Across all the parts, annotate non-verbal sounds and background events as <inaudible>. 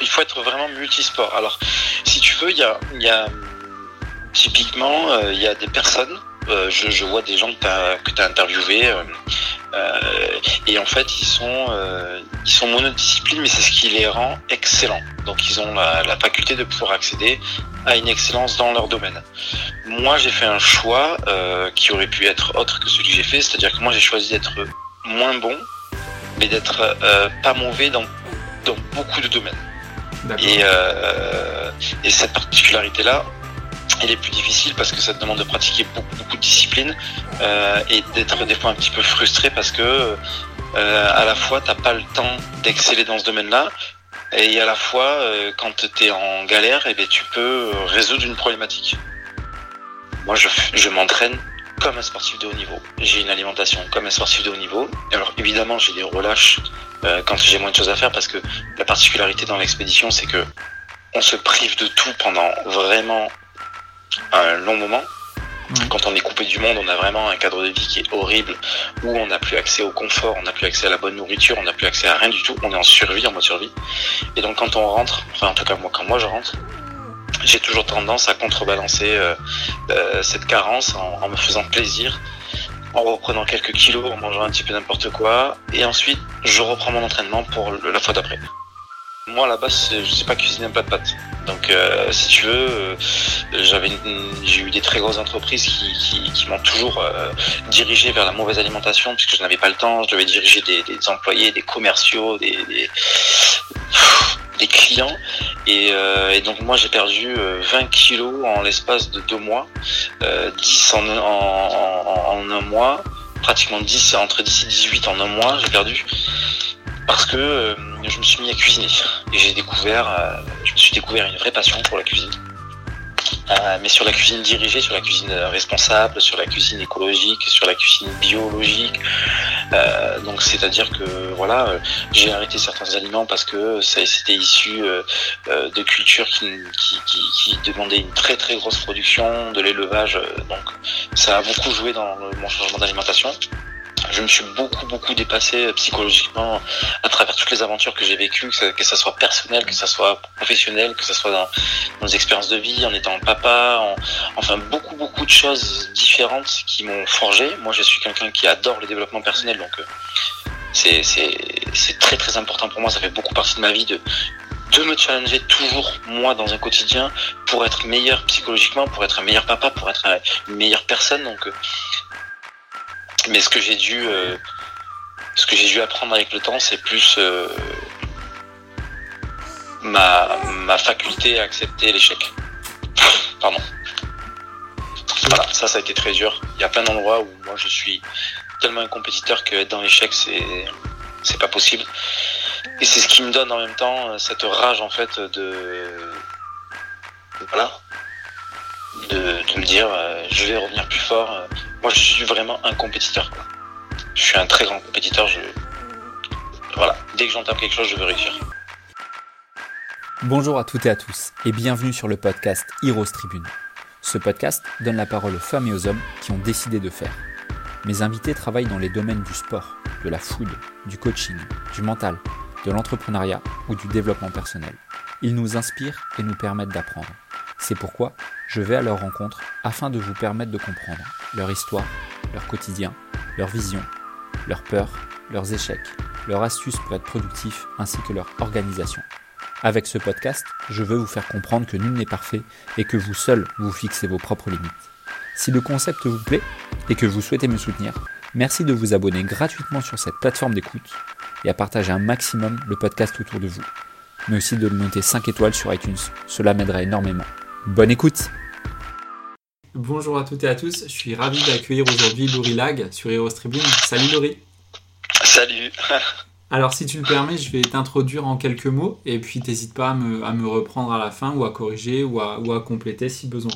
il faut être vraiment multisport. Alors, si tu veux, il y a, typiquement, euh, il y a des personnes. euh, je, vois des gens que tu as, interviewés euh, et en fait ils sont ils sont monodisciplines mais c'est ce qui les rend excellents donc ils ont la, faculté de pouvoir accéder à une excellence dans leur domaine moi j'ai fait un choix qui aurait pu être autre que celui que j'ai fait c'est à dire que moi j'ai choisi d'être moins bon mais d'être pas mauvais dans, beaucoup de domaines. Et, euh, et cette particularité-là, elle est plus difficile parce que ça te demande de pratiquer beaucoup, de disciplines euh, et d'être des fois un petit peu frustré parce que euh, à la fois t'as pas le temps d'exceller dans ce domaine-là et à la fois quand tu es en galère, eh bien, tu peux résoudre une problématique. Moi, je m'entraîne comme un sportif de haut niveau. J'ai une alimentation comme un sportif de haut niveau. Alors évidemment, j'ai des relâches euh, quand j'ai moins de choses à faire parce que la particularité dans l'expédition, c'est que on se prive de tout pendant vraiment un long moment. Quand on est coupé du monde, on a vraiment un cadre de vie qui est horrible, où on n'a plus accès au confort, on n'a plus accès à la bonne nourriture, on n'a plus accès à rien du tout, on est en survie, en mode survie. Et donc quand on rentre, enfin en tout cas moi quand moi je rentre, j'ai toujours tendance à contrebalancer euh, euh, cette carence en, en me faisant plaisir, en reprenant quelques kilos, en mangeant un petit peu n'importe quoi, et ensuite je reprends mon entraînement pour la fois d'après. Moi à la base je sais pas cuisiner un plat de pâtes. Donc euh, si tu veux, euh, j'avais j'ai eu des très grosses entreprises qui, m'ont toujours euh, dirigé vers la mauvaise alimentation puisque je n'avais pas le temps, je devais diriger des, employés, des commerciaux, des, clients. Et, donc moi j'ai perdu euh, 20 kilos en l'espace de deux mois, euh, 10 en, en, en, en un mois, pratiquement 10, entre 10 et 18 en un mois j'ai perdu parce que euh, je me suis mis à cuisiner et j'ai découvert, euh, je me suis découvert une vraie passion pour la cuisine. Euh, mais sur la cuisine dirigée, sur la cuisine responsable, sur la cuisine écologique, sur la cuisine biologique. Donc c'est-à-dire que voilà, j'ai arrêté certains aliments parce que c'était issu de cultures qui, qui, demandaient une très très grosse production, de l'élevage. donc ça a beaucoup joué dans mon changement d'alimentation. Je me suis beaucoup beaucoup dépassé euh, psychologiquement à travers toutes les aventures que j'ai vécues, que ça soit personnel, que ça soit professionnel, que ça soit dans, nos expériences de vie, en étant papa, en- enfin beaucoup beaucoup de choses différentes qui m'ont forgé. Moi, je suis quelqu'un qui adore le développement personnel, donc euh, c'est c'est très très important pour moi. Ça fait beaucoup partie de ma vie de de me challenger toujours moi dans un quotidien pour être meilleur psychologiquement, pour être un meilleur papa, pour être un- une meilleure personne. Euh, mais ce que j'ai dû euh, ce que j'ai dû apprendre avec le temps, c'est plus euh, ma, ma faculté à accepter l'échec. Pardon. Voilà, ça, ça a été très dur. Il y a plein d'endroits où moi je suis tellement un compétiteur que être dans l'échec, c'est, c'est pas possible. Et c'est ce qui me donne en même temps euh, cette rage en fait de, voilà, de, me dire euh, je vais revenir plus fort. Moi, je suis vraiment un compétiteur. Quoi. Je suis un très grand compétiteur. Je, voilà, dès que j'entame quelque chose, je veux réussir. Bonjour à toutes et à tous et bienvenue sur le podcast Heroes Tribune. Ce podcast donne la parole aux femmes et aux hommes qui ont décidé de faire. Mes invités travaillent dans les domaines du sport, de la food, du coaching, du mental, de l'entrepreneuriat ou du développement personnel. Ils nous inspirent et nous permettent d'apprendre. C'est pourquoi je vais à leur rencontre afin de vous permettre de comprendre leur histoire, leur quotidien, leur vision, leurs peurs, leurs échecs, leurs astuces pour être productif ainsi que leur organisation. Avec ce podcast, je veux vous faire comprendre que nul n'est parfait et que vous seul vous fixez vos propres limites. Si le concept vous plaît et que vous souhaitez me soutenir, merci de vous abonner gratuitement sur cette plateforme d'écoute et à partager un maximum le podcast autour de vous, mais aussi de le noter 5 étoiles sur iTunes, cela m'aiderait énormément. Bonne écoute Bonjour à toutes et à tous, je suis ravi d'accueillir aujourd'hui Laurie Lag sur Heroes Tribune. Salut Laurie Salut. <laughs> Alors, si tu le permets, je vais t'introduire en quelques mots et puis t'hésites pas à me, à me reprendre à la fin ou à corriger ou à, ou à compléter si besoin.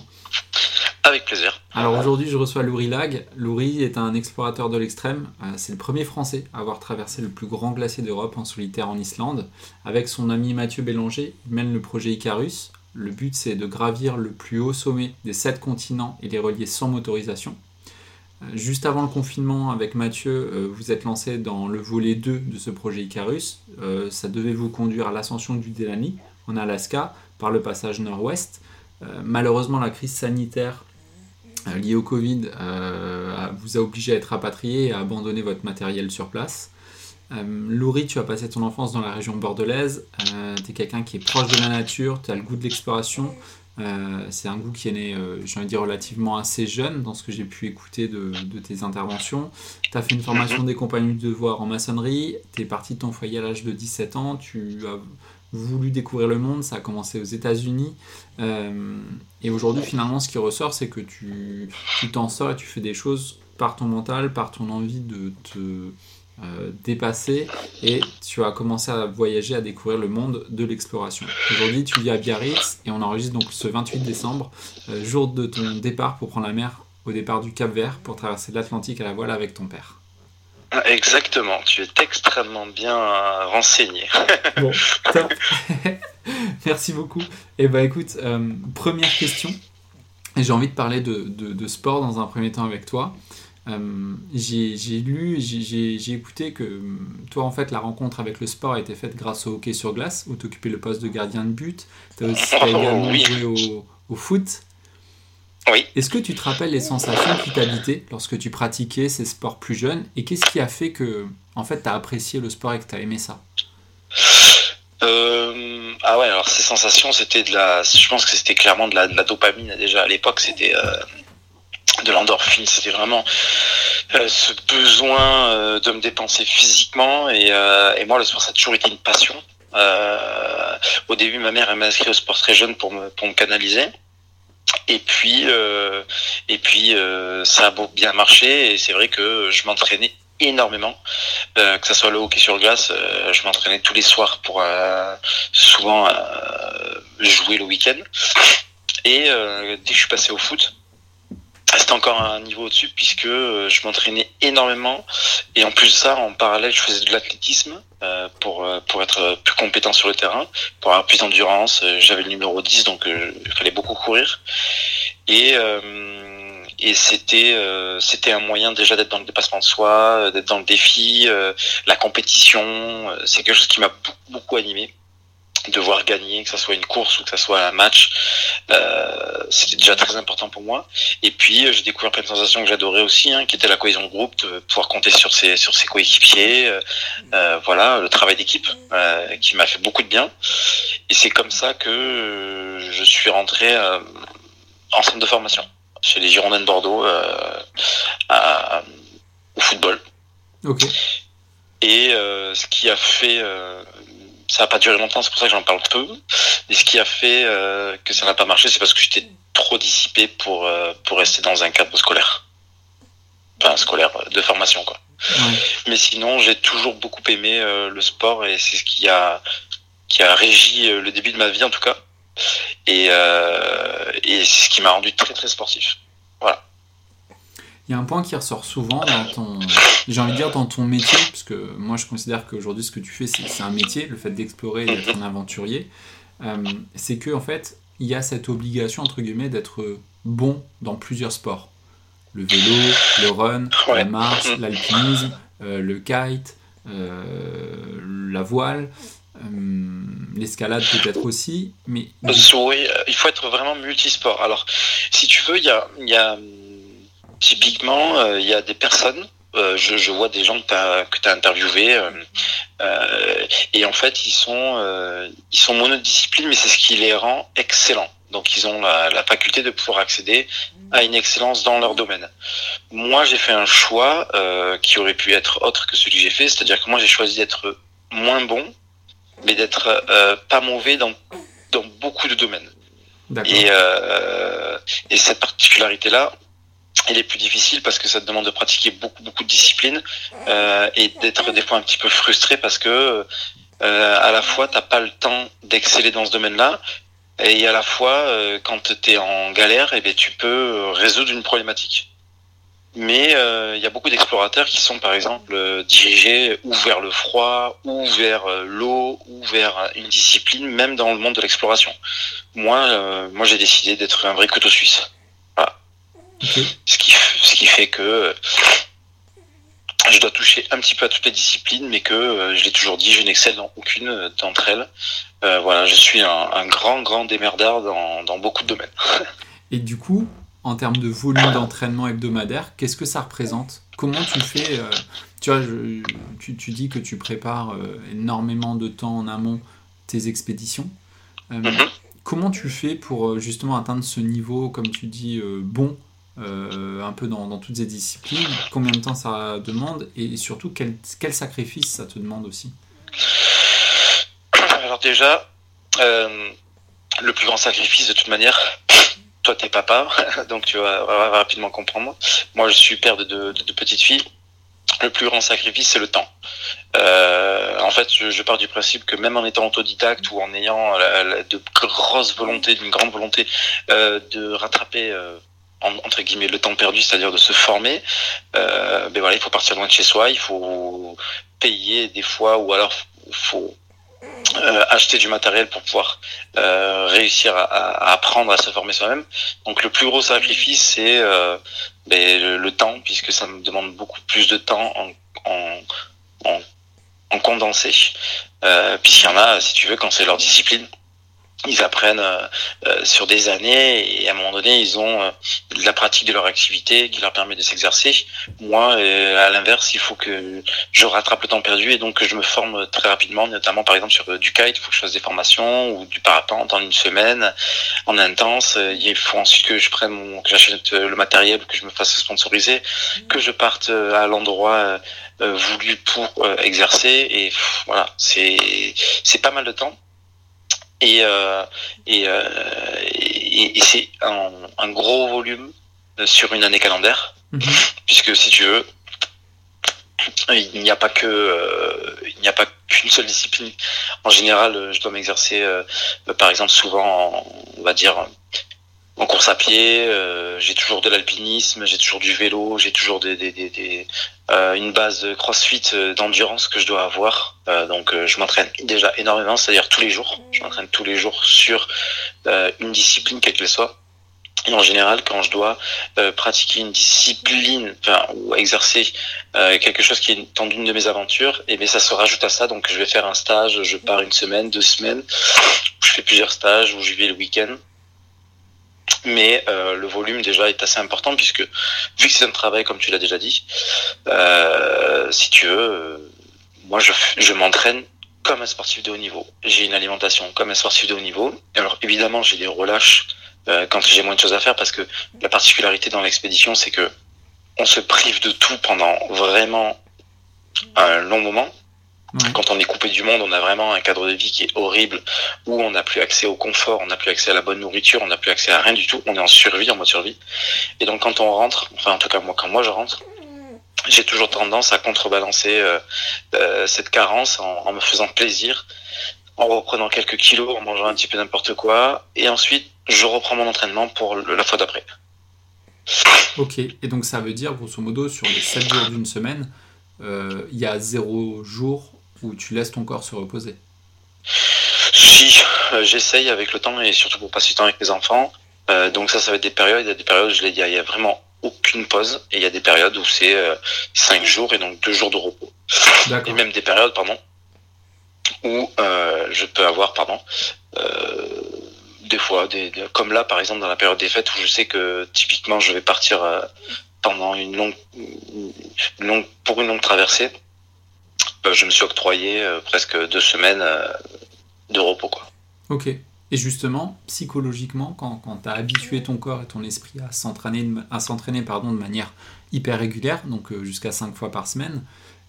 Avec plaisir. Alors aujourd'hui, je reçois Laurie Lag. Laurie est un explorateur de l'extrême. Euh, C'est le premier Français à avoir traversé le plus grand glacier d'Europe en solitaire en Islande. Avec son ami Mathieu Bélanger, il mène le projet Icarus. Le but, c'est de gravir le plus haut sommet des sept continents et les relier sans motorisation. Euh, Juste avant le confinement, avec Mathieu, euh, vous êtes lancé dans le volet 2 de ce projet Icarus. Euh, ça devait vous conduire à l'ascension du Delany, en Alaska par le passage nord-ouest. malheureusement, la crise sanitaire liée au Covid vous a obligé à être rapatrié et à abandonner votre matériel sur place. Euh, tu as passé ton enfance dans la région bordelaise. Euh, tu es quelqu'un qui est proche de la nature, tu as le goût de l'exploration. Euh, c'est un goût qui est né, j'ai envie de dire, relativement assez jeune dans ce que j'ai pu écouter de, tes interventions. Tu as fait une formation des compagnies de devoir en maçonnerie, tu es parti de ton foyer à l'âge de 17 ans, tu as voulu découvrir le monde, ça a commencé aux États-Unis. et aujourd'hui, finalement, ce qui ressort, c'est que tu t'en sors et tu fais des choses par ton mental, par ton envie de te euh, dépassé et tu as commencé à voyager, à découvrir le monde de l'exploration. Aujourd'hui, tu vis à Biarritz et on enregistre donc ce 28 décembre, euh, jour de ton départ pour prendre la mer au départ du Cap Vert pour traverser l'Atlantique à la voile avec ton père. Ah, exactement, tu es extrêmement bien euh, renseigné. <laughs> bon, <laughs> Merci beaucoup. Et eh ben écoute, première question. J'ai envie de parler de, de, sport dans un premier temps avec toi. Euh, j'ai lu, j'ai écouté que euh, toi, en fait, la rencontre avec le sport a été faite grâce au hockey sur glace, où tu occupais le poste de gardien de but. Tu as aussi <laughs> également joué au, au, foot. Oui. Est-ce que tu te rappelles les sensations qui t'habitaient lorsque tu pratiquais ces sports plus jeunes? Et qu'est-ce qui a fait que, en fait, tu as apprécié le sport et que tu as aimé ça? Euh, ah ouais, alors ces sensations, c'était de la. Je pense que c'était clairement de la, de la, dopamine déjà à l'époque. C'était de l'endorphine. C'était vraiment euh, ce besoin euh, de me dépenser physiquement. Euh, et, moi, le sport, ça a toujours été une passion. au début, ma mère m'a inscrit au sport très jeune pour me, pour me canaliser. Et puis, et puis ça a bien marché. Et c'est vrai que je m'entraînais énormément, que ce soit le hockey sur glace, je m'entraînais tous les soirs pour souvent jouer le week-end. Et dès que je suis passé au foot, c'était encore un niveau au-dessus puisque euh, je m'entraînais énormément. Et en plus de ça en parallèle je faisais de l'athlétisme euh, pour euh, pour être plus compétent sur le terrain pour avoir plus d'endurance. J'avais le numéro 10 donc il fallait beaucoup courir. Et et c'était c'était un moyen déjà d'être dans le dépassement de soi d'être dans le défi la compétition c'est quelque chose qui m'a beaucoup, beaucoup animé devoir gagner, que ce soit une course ou que ce soit un match, euh, c'était déjà très important pour moi. Et puis euh, j'ai découvert plein de sensations que j'adorais aussi, hein, qui était la cohésion de groupe, de pouvoir compter sur ses sur ses coéquipiers, euh, euh voilà, le travail d'équipe euh, qui m'a fait beaucoup de bien. Et c'est comme ça que je suis rentré en centre de formation chez les Girondins de Bordeaux à, au football. Ok. Et ce qui a fait ça n'a pas duré longtemps, c'est pour ça que j'en parle peu. Et ce qui a fait euh, que ça n'a pas marché, c'est parce que j'étais trop dissipé pour, euh, pour rester dans un cadre scolaire. Enfin, scolaire de formation, quoi. Mais sinon, j'ai toujours beaucoup aimé euh, le sport et c'est ce qui a, qui a régi le début de ma vie, en tout cas. Et, et c'est ce qui m'a rendu très, très sportif. Voilà. Il y a un point qui ressort souvent dans ton, j'ai envie de dire dans ton métier, parce que moi je considère qu'aujourd'hui ce que tu fais c'est un métier, le fait d'explorer et d'être un aventurier, euh, c'est que en fait il y a cette obligation entre guillemets d'être bon dans plusieurs sports, le vélo, le run, la marche, l'alpinisme, euh, le kite, euh, la voile. l'escalade peut-être aussi, mais... Oui, il faut être vraiment multisport. Alors, si tu veux, il y a, y a Typiquement, euh, il y a des personnes euh, je, je, vois des gens que tu as, que as interviewés euh, euh, et en fait ils sont euh, ils sont monodisciplines mais c'est ce qui les rend excellents. Donc ils ont la, la, faculté de pouvoir accéder à une excellence dans leur domaine. Moi j'ai fait un choix qui aurait pu être autre que celui que j'ai fait c'est-à-dire que moi j'ai choisi d'être moins bon mais d'être pas mauvais dans dans beaucoup de domaines. Et, et cette particularité là elle est plus difficile parce que ça te demande de pratiquer beaucoup beaucoup de disciplines euh, et d'être des fois un petit peu frustré parce que euh, à la fois t'as pas le temps d'exceller dans ce domaine-là et à la fois euh, quand tu es en galère et eh tu peux résoudre une problématique. Mais il y a beaucoup d'explorateurs qui sont par exemple dirigés ou vers le froid ou vers l'eau ou vers une discipline même dans le monde de l'exploration. Moi moi j'ai décidé d'être un vrai couteau suisse. Ce, qui, ce qui fait que je dois toucher un petit peu à toutes les disciplines, mais que euh, je l'ai toujours dit, je n'excelle dans aucune euh, d'entre elles. Euh, voilà, je suis un, grand, grand démerdard dans, dans beaucoup de domaines. Et du coup, en termes de volume d'entraînement hebdomadaire, qu'est-ce que ça représente? Comment tu fais Tu vois, tu, tu, dis que tu prépares énormément de temps en amont tes expéditions. Mhm. Comment tu fais pour justement atteindre ce niveau, comme tu dis, bon euh, un peu dans, toutes ces disciplines, combien de temps ça demande et surtout quel, quel sacrifice ça te demande aussi <coughs> Alors déjà, euh, le plus grand sacrifice de toute manière, <coughs> toi t'es papa, <laughs> donc tu vas, rapidement comprendre. Moi je suis père de deux petites filles. Le plus grand sacrifice, c'est le temps. Euh, en fait, je, pars du principe que même en étant autodidacte ou en ayant de grosses volontés, d'une grande volonté de rattraper entre guillemets le temps perdu, c'est-à-dire de se former, euh, ben voilà, il faut partir loin de chez soi, il faut payer des fois ou alors il faut euh, acheter du matériel pour pouvoir euh, réussir à, apprendre à se former soi-même. Donc le plus gros sacrifice c'est euh, ben, le, temps puisque ça me demande beaucoup plus de temps en, en, en, en condensé. Euh, puisqu'il y en a, si tu veux, quand c'est leur discipline, ils apprennent euh, euh, sur des années et à un moment donné ils ont euh, la pratique de leur activité qui leur permet de s'exercer. Moi, à l'inverse, il faut que je rattrape le temps perdu et donc que je me forme très rapidement, notamment par exemple sur du kite, il faut que je fasse des formations ou du parapente en une semaine en intense. Il faut ensuite que je prenne mon, que j'achète le matériel, que je me fasse sponsoriser, que je parte à l'endroit voulu pour exercer et voilà, c'est c'est pas mal de temps et, euh, euh, et, et, c'est un, un, gros volume sur une année calendaire, mhm. puisque si tu veux, il n'y a pas que euh, il n'y a pas qu'une seule discipline. En général, je dois m'exercer, par exemple, souvent, on va dire en course à pied, euh, j'ai toujours de l'alpinisme, j'ai toujours du vélo, j'ai toujours des, des, des, euh, une base CrossFit euh, d'endurance que je dois avoir. donc je m'entraîne déjà énormément, c'est-à-dire tous les jours. Je m'entraîne tous les jours sur une discipline quelle qu'elle soit. Et en général, quand je dois pratiquer une discipline enfin, ou exercer quelque chose qui est dans une de mes aventures, et eh bien ça se rajoute à ça. Donc je vais faire un stage, je pars une semaine, deux semaines, je fais plusieurs stages où je vais le week-end mais euh, le volume déjà est assez important puisque vu que c'est un travail comme tu l'as déjà dit, euh, si tu veux, euh, moi je, je m'entraîne comme un sportif de haut niveau. J'ai une alimentation comme un sportif de haut niveau. Alors évidemment j'ai des relâches euh, quand j'ai moins de choses à faire parce que la particularité dans l'expédition c'est que on se prive de tout pendant vraiment un long moment quand on est coupé du monde, on a vraiment un cadre de vie qui est horrible, où on n'a plus accès au confort, on n'a plus accès à la bonne nourriture, on n'a plus accès à rien du tout. On est en survie, en mode survie. Et donc quand on rentre, enfin en tout cas moi, quand moi je rentre, j'ai toujours tendance à contrebalancer euh, euh, cette carence en, me faisant plaisir, en reprenant quelques kilos, en mangeant un petit peu n'importe quoi, et ensuite je reprends mon entraînement pour la fois d'après. Ok, et donc ça veut dire grosso modo sur les 7 jours d'une semaine, euh, il y a zéro jour ou tu laisses ton corps se reposer Si, euh, j'essaye avec le temps et surtout pour passer du temps avec mes enfants. Euh, donc ça, ça va être des périodes. Il y a des périodes, je l'ai dit, il y a vraiment aucune pause. Et il y a des périodes où c'est euh, 5 jours et donc 2 jours de repos. Et même des périodes, pardon, où euh, je peux avoir, pardon, euh, des fois, des, comme là par exemple dans la période des fêtes où je sais que typiquement je vais partir pendant une longue, une longue, pour une longue traversée. Euh, je me suis octroyé euh, presque deux semaines euh, de repos. Quoi. Ok. Et justement, psychologiquement, quand, quand tu as habitué ton corps et ton esprit à s'entraîner, à s'entraîner pardon, de manière hyper régulière, donc jusqu'à cinq fois par semaine,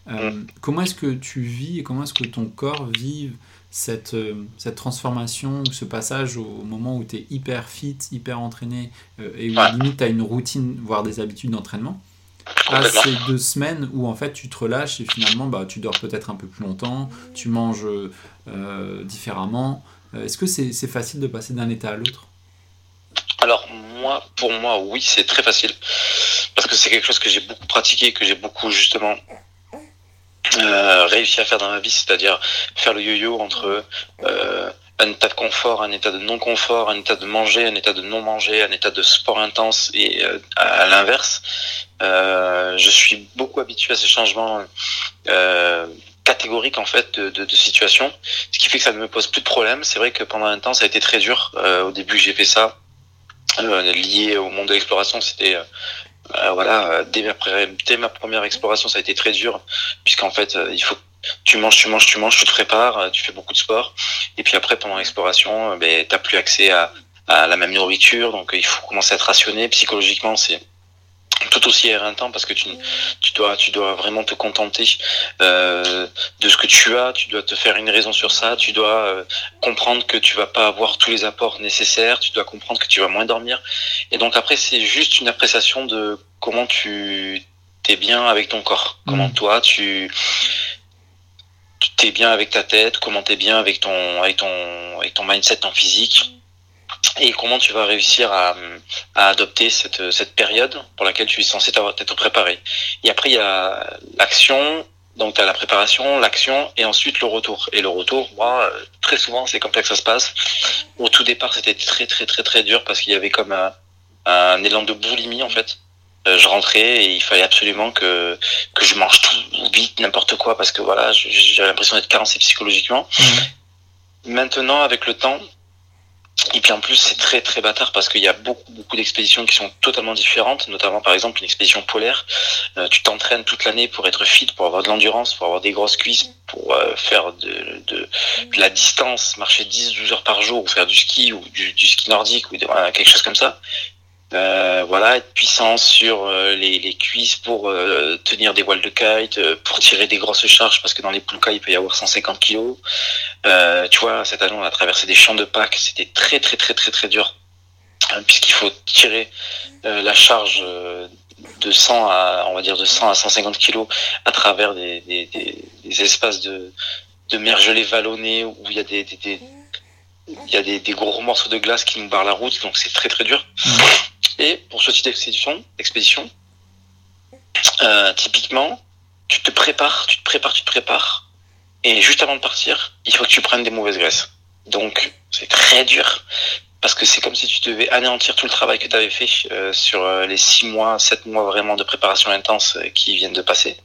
mm. comment est-ce que tu vis et comment est-ce que ton corps vit cette, cette transformation, ce passage au moment où tu es hyper fit, hyper entraîné et où limite tu as une routine, voire des habitudes d'entraînement? À ces deux semaines où en fait tu te relâches et finalement bah, tu dors peut-être un peu plus longtemps, tu manges euh, différemment. Euh, est-ce que c'est facile de passer d'un état à l'autre? Alors moi, pour moi, oui, c'est très facile. Parce que c'est quelque chose que j'ai beaucoup pratiqué, que j'ai beaucoup justement euh, réussi à faire dans ma vie, c'est-à-dire faire le yo-yo entre un état de confort, un état de non-confort, un état de manger, un état de non-manger, un état de sport intense et euh, à, l'inverse. Euh, je suis beaucoup habitué à ces changements euh, catégoriques en fait de, situation, ce qui fait que ça ne me pose plus de problème. C'est vrai que pendant un temps ça a été très dur. au début j'ai fait ça lié au monde de l'exploration, c'était voilà, dès ma, première exploration, ça a été très dur, puisqu'en fait, il faut tu manges, tu manges, tu manges, tu te prépares, euh, tu fais beaucoup de sport. Et puis après, pendant l'exploration, euh, ben, tu n'as plus accès à, à, la même nourriture. Donc, euh, il faut commencer à être rationné. Psychologiquement, c'est tout aussi éreintant parce que tu, tu dois tu dois vraiment te contenter euh, de ce que tu as tu dois te faire une raison sur ça tu dois euh, comprendre que tu vas pas avoir tous les apports nécessaires tu dois comprendre que tu vas moins dormir et donc après c'est juste une appréciation de comment tu t'es bien avec ton corps comment mmh. toi tu t'es bien avec ta tête, comment t'es bien avec ton, avec ton, avec ton mindset, ton physique, et comment tu vas réussir à, à adopter cette, cette période pour laquelle tu es censé t'être préparé. Et après, il y a l'action, donc tu la préparation, l'action, et ensuite le retour. Et le retour, moi, très souvent, c'est comme ça que ça se passe. Au tout départ, c'était très, très, très, très dur parce qu'il y avait comme un, un élan de boulimie, en fait. Euh, je rentrais et il fallait absolument que que je mange tout vite n'importe quoi parce que voilà j'avais l'impression d'être carencé psychologiquement. Mhm. maintenant avec le temps et puis en plus c'est très très bâtard parce qu'il y a beaucoup beaucoup d'expéditions qui sont totalement différentes notamment par exemple une expédition polaire. Euh, tu t'entraînes toute l'année pour être fit pour avoir de l'endurance pour avoir des grosses cuisses pour euh, faire de, de, de, la distance marcher 10 12 heures par jour ou faire du ski ou du, du ski nordique ou quelque chose comme ça euh, voilà, être puissant sur euh, les, les, cuisses pour euh, tenir des voiles de kite, pour tirer des grosses charges, parce que dans les pulkas, il peut y avoir 150 kilos. tu vois, cette année, on a traversé des champs de Pâques, c'était très très très très très dur, puisqu'il faut tirer la charge de 100 à, on va dire, de 100 à 150 kilos à travers des, des, espaces de, de mer gelée vallonnée où il y a des, il y a des, gros morceaux de glace qui nous barrent la route, donc c'est très très dur. Et pour ce type d'expédition, expédition, euh, typiquement, tu te prépares, tu te prépares, tu te prépares, et juste avant de partir, il faut que tu prennes des mauvaises graisses. Donc, c'est très dur, parce que c'est comme si tu devais anéantir tout le travail que tu avais fait euh, sur euh, les six mois, sept mois vraiment de préparation intense euh, qui viennent de passer.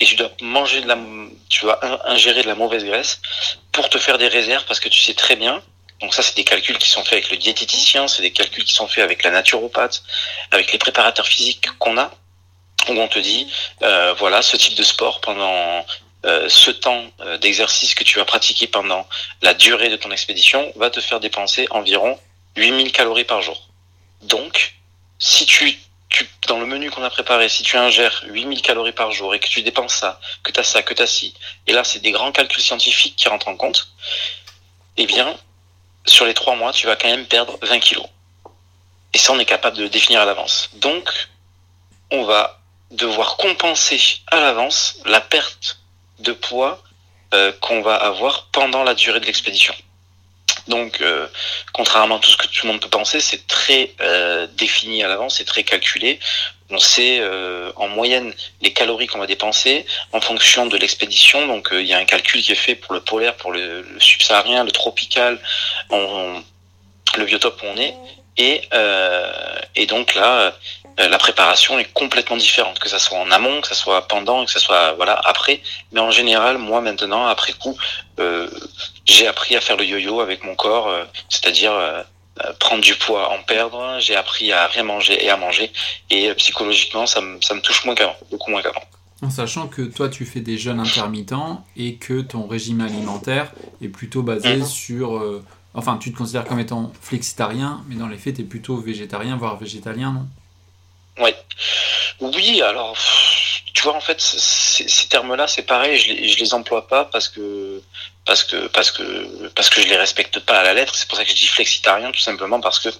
Et tu dois manger de la, tu dois ingérer de la mauvaise graisse pour te faire des réserves, parce que tu sais très bien donc ça, c'est des calculs qui sont faits avec le diététicien, c'est des calculs qui sont faits avec la naturopathe, avec les préparateurs physiques qu'on a, où on te dit, euh, voilà, ce type de sport pendant euh, ce temps euh, d'exercice que tu vas pratiquer pendant la durée de ton expédition va te faire dépenser environ 8000 calories par jour. Donc, si tu, tu dans le menu qu'on a préparé, si tu ingères 8000 calories par jour et que tu dépenses ça, que tu as ça, que tu ci, et là, c'est des grands calculs scientifiques qui rentrent en compte, eh bien, sur les trois mois, tu vas quand même perdre 20 kilos. Et ça, on est capable de définir à l'avance. Donc, on va devoir compenser à l'avance la perte de poids euh, qu'on va avoir pendant la durée de l'expédition. Donc, euh, contrairement à tout ce que tout le monde peut penser, c'est très euh, défini à l'avance, c'est très calculé. On sait euh, en moyenne les calories qu'on va dépenser en fonction de l'expédition. Donc, euh, il y a un calcul qui est fait pour le polaire, pour le, subsaharien, le tropical, le biotope où on est. Et, euh, donc là, la préparation est complètement différente, que ça soit en amont, que ça soit pendant, que ça soit voilà après. Mais en général, moi maintenant, après coup, j'ai appris à faire le yo-yo avec mon corps, c'est-à-dire prendre du poids, en perdre. J'ai appris à rien manger et à manger. Et psychologiquement, ça me, ça me touche moins qu'avant, beaucoup moins qu'avant. En sachant que toi, tu fais des jeûnes intermittents et que ton régime alimentaire est plutôt basé mmh. sur... Enfin, tu te considères comme étant flexitarien, mais dans les faits, tu es plutôt végétarien, voire végétalien, non? Oui. Oui, alors, tu vois, en fait, ces termes-là, c'est pareil, je les, je les emploie pas parce que, parce que, parce que, parce que je les respecte pas à la lettre. C'est pour ça que je dis flexitarien, tout simplement parce que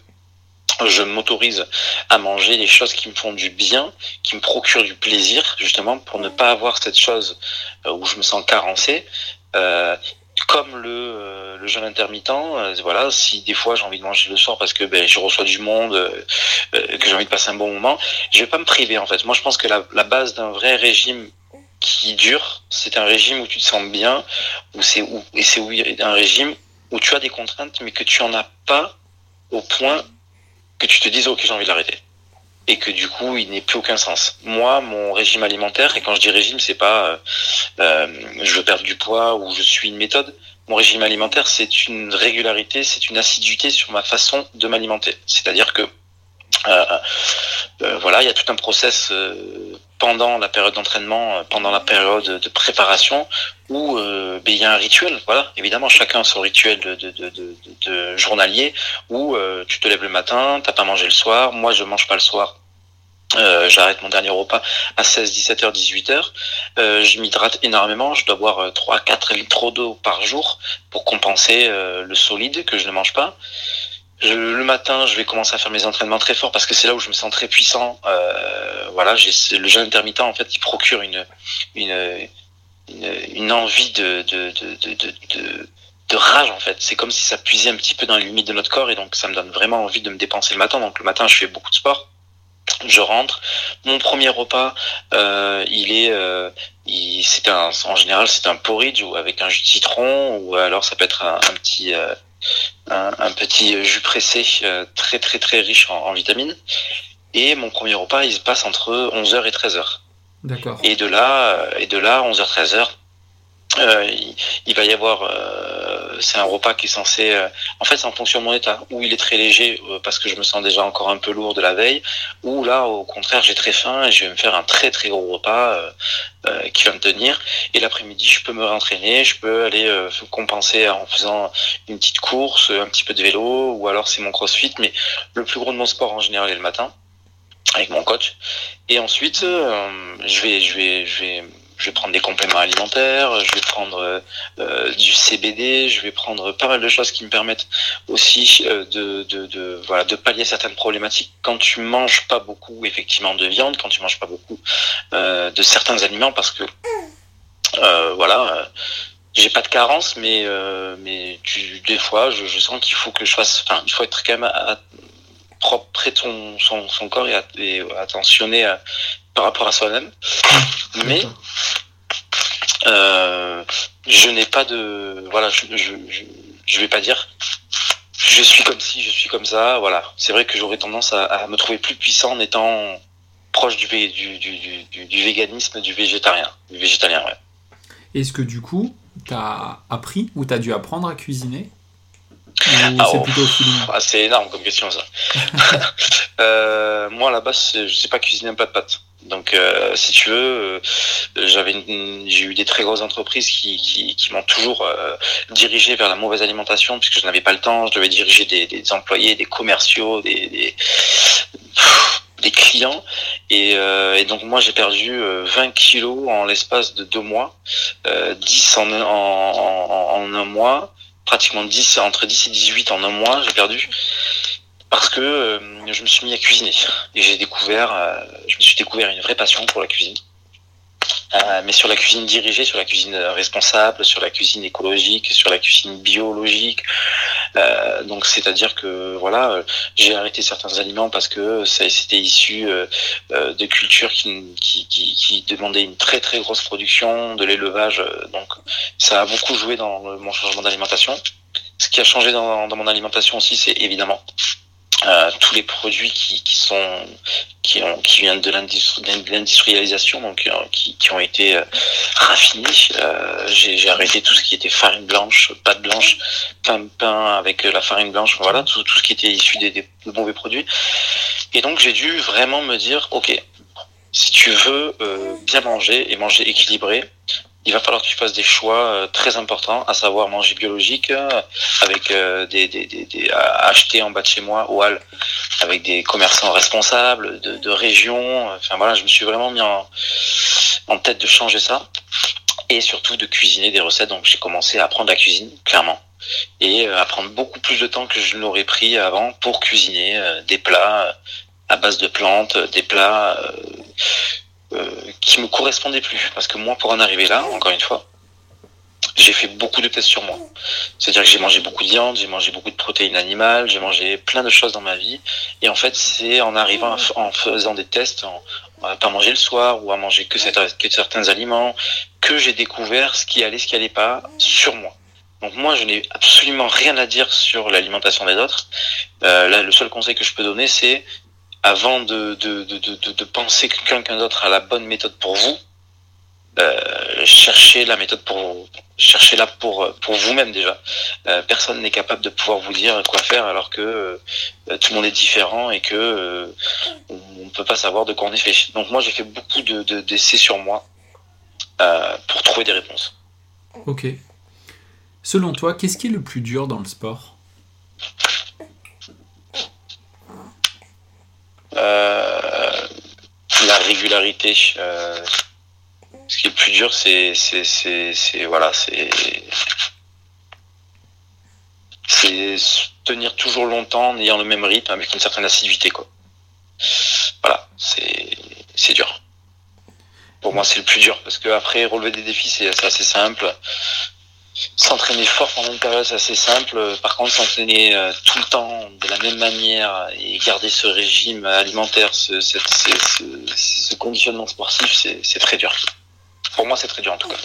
je m'autorise à manger les choses qui me font du bien, qui me procurent du plaisir, justement, pour ne pas avoir cette chose euh, où je me sens carencé. Euh, comme le, euh, le jeûne intermittent, euh, voilà, si des fois j'ai envie de manger le soir parce que ben, je reçois du monde, euh, que j'ai envie de passer un bon moment, je vais pas me priver en fait. Moi, je pense que la base d'un vrai régime qui dure, c'est un régime où tu te sens bien, où c'est où et c'est où un régime où tu as des contraintes, mais que tu en as pas au point que tu te dises ok j'ai envie de l'arrêter et que du coup il n'ait plus aucun sens. Moi, mon régime alimentaire, et quand je dis régime, c'est pas euh, euh, je veux perdre du poids ou je suis une méthode. Mon régime alimentaire, c'est une régularité, c'est une assiduité sur ma façon de m'alimenter. C'est-à-dire que voilà, il y a tout un process euh, pendant la période d'entraînement, pendant la période de préparation, où ben, il y a un rituel. Voilà, évidemment, chacun a son rituel de, journalier, où tu te lèves le matin, t'as pas mangé le soir. Moi, je mange pas le soir. Euh, j'arrête mon dernier repas à 16, 17h, 18h. Euh, je m'hydrate énormément. Je dois boire 3, 4 litres d'eau par jour pour compenser le solide que je ne mange pas le matin, je vais commencer à faire mes entraînements très forts parce que c'est là où je me sens très puissant. Euh, voilà, j'ai le jeûne intermittent en fait qui procure une une une, envie de rage en fait. C'est comme si ça puisait un petit peu dans les limites de notre corps et donc ça me donne vraiment envie de me dépenser le matin. Donc le matin, je fais beaucoup de sport. Je rentre. Mon premier repas, euh, il est, euh, c'est un, en général, c'est un porridge ou avec un jus de citron ou alors ça peut être un petit, un, petit jus pressé euh, très très très riche en, vitamines. Et mon premier repas, il se passe entre 11h et 13h. D'accord. Et de là, euh, et de là, 11h 13h, euh, il, va y avoir, euh, c'est un repas qui est censé, euh, en fait, c'est en fonction de mon état, où il est très léger parce que je me sens déjà encore un peu lourd de la veille, ou là, au contraire, j'ai très faim et je vais me faire un très très gros repas qui va me tenir. Et l'après-midi, je peux me rentraîner, je peux aller compenser en faisant une petite course, un petit peu de vélo, ou alors c'est mon CrossFit, mais le plus gros de mon sport en général est le matin avec mon coach. Et ensuite, je vais, je vais, je vais je vais prendre des compléments alimentaires, je vais prendre euh, du CBD, je vais prendre pas mal de choses qui me permettent aussi euh, de, de, voilà de pallier certaines problématiques. Quand tu manges pas beaucoup effectivement de viande, quand tu manges pas beaucoup euh, de certains aliments, parce que euh, voilà, j'ai pas de carence, mais mais tu, des fois je, je sens qu'il faut que je fasse, enfin il faut être quand même à, propre près de son, son, son corps et, et attentionné à, par rapport à soi-même. Mais euh, je n'ai pas de voilà, je, je, je, vais pas dire je suis comme si, je suis comme ça. Voilà, c'est vrai que j'aurais tendance à, à, me trouver plus puissant en étant proche du, du, du, du, du véganisme, du végétarien, du végétalien. Ouais. Est-ce que du coup, tu as appris ou tu as dû apprendre à cuisiner? Ah, c'est oh, plutôt ah, C'est énorme comme question ça. <laughs> euh, moi à la base, je sais pas cuisiner un plat de pâtes. Donc, euh, si tu veux, euh, j'avais, j'ai eu des très grosses entreprises qui, qui, qui m'ont toujours euh, dirigé vers la mauvaise alimentation puisque je n'avais pas le temps. Je devais diriger des, des employés, des commerciaux, des, des, des clients. Et, euh, et, donc moi, j'ai perdu 20 kilos en l'espace de deux mois, 10 en, en, en, en un mois, pratiquement 10 entre 10 et 18 en un mois. J'ai perdu parce que euh, je me suis mis à cuisiner et j'ai découvert, euh, je me suis découvert une vraie passion pour la cuisine. Euh, mais sur la cuisine dirigée, sur la cuisine responsable, sur la cuisine écologique, sur la cuisine biologique. Euh, donc c'est-à-dire que voilà, j'ai arrêté certains aliments parce que c'était issu de cultures qui, qui, qui, qui, demandaient une très très grosse production, de l'élevage. Donc ça a beaucoup joué dans mon changement d'alimentation. Ce qui a changé dans, dans mon alimentation aussi, c'est évidemment euh, tous les produits qui, qui sont qui ont qui viennent de l'industrialisation donc euh, qui, qui ont été euh, raffinés. Euh, j'ai arrêté tout ce qui était farine blanche pâte blanche pain pain avec la farine blanche voilà tout, tout ce qui était issu des, des mauvais produits. Et donc j'ai dû vraiment me dire ok si tu veux bien manger et manger équilibré il va falloir que tu fasses des choix euh, très importants, à savoir manger biologique, euh, avec euh, des, des, des, des acheter en bas de chez moi au avec des commerçants responsables de, de région. Enfin voilà, je me suis vraiment mis en, en tête de changer ça et surtout de cuisiner des recettes. Donc j'ai commencé à apprendre la cuisine, clairement, et à prendre beaucoup plus de temps que je l'aurais pris avant pour cuisiner des plats à base de plantes, des plats qui me correspondait plus. Parce que moi, pour en arriver là, encore une fois, j'ai fait beaucoup de tests sur moi. C'est-à-dire que j'ai mangé beaucoup de viande, j'ai mangé beaucoup de protéines animales, j'ai mangé plein de choses dans ma vie. Et en fait, c'est en arrivant, en faisant des tests, en, à pas manger le soir ou à manger que, que certains aliments, que j'ai découvert ce qui allait, ce qui allait pas sur moi. Donc moi, je n'ai absolument rien à dire sur l'alimentation des autres. Euh, là, le seul conseil que je peux donner, c'est avant de, de, de, de, penser que quelqu'un d'autre a la bonne méthode pour vous, euh, cherchez la méthode pour cherchez-la pour pour vous-même déjà. Euh, personne n'est capable de pouvoir vous dire quoi faire alors que euh, tout le monde est différent et que on ne peut pas savoir de quoi on est fait. Donc moi j'ai fait beaucoup de de- d'essais sur moi pour trouver des réponses. Ok. Selon toi, qu'est-ce qui est le plus dur dans le sport Euh, la régularité. euh, ce qui est le plus dur, c'est, c'est, c'est, c'est- voilà, c'est, c'est tenir toujours longtemps en ayant le même rythme avec une certaine assiduité, quoi. Voilà, c'est, c'est dur. Pour moi, c'est le plus dur parce que après relever des défis, c'est assez simple. S'entraîner fort pendant une période, c'est assez simple. Par contre, s'entraîner euh, tout le temps de la même manière et garder ce régime alimentaire, ce, cette- ce, ce- ce conditionnement sportif, c'est très dur. Pour moi, c'est très dur en tout cas.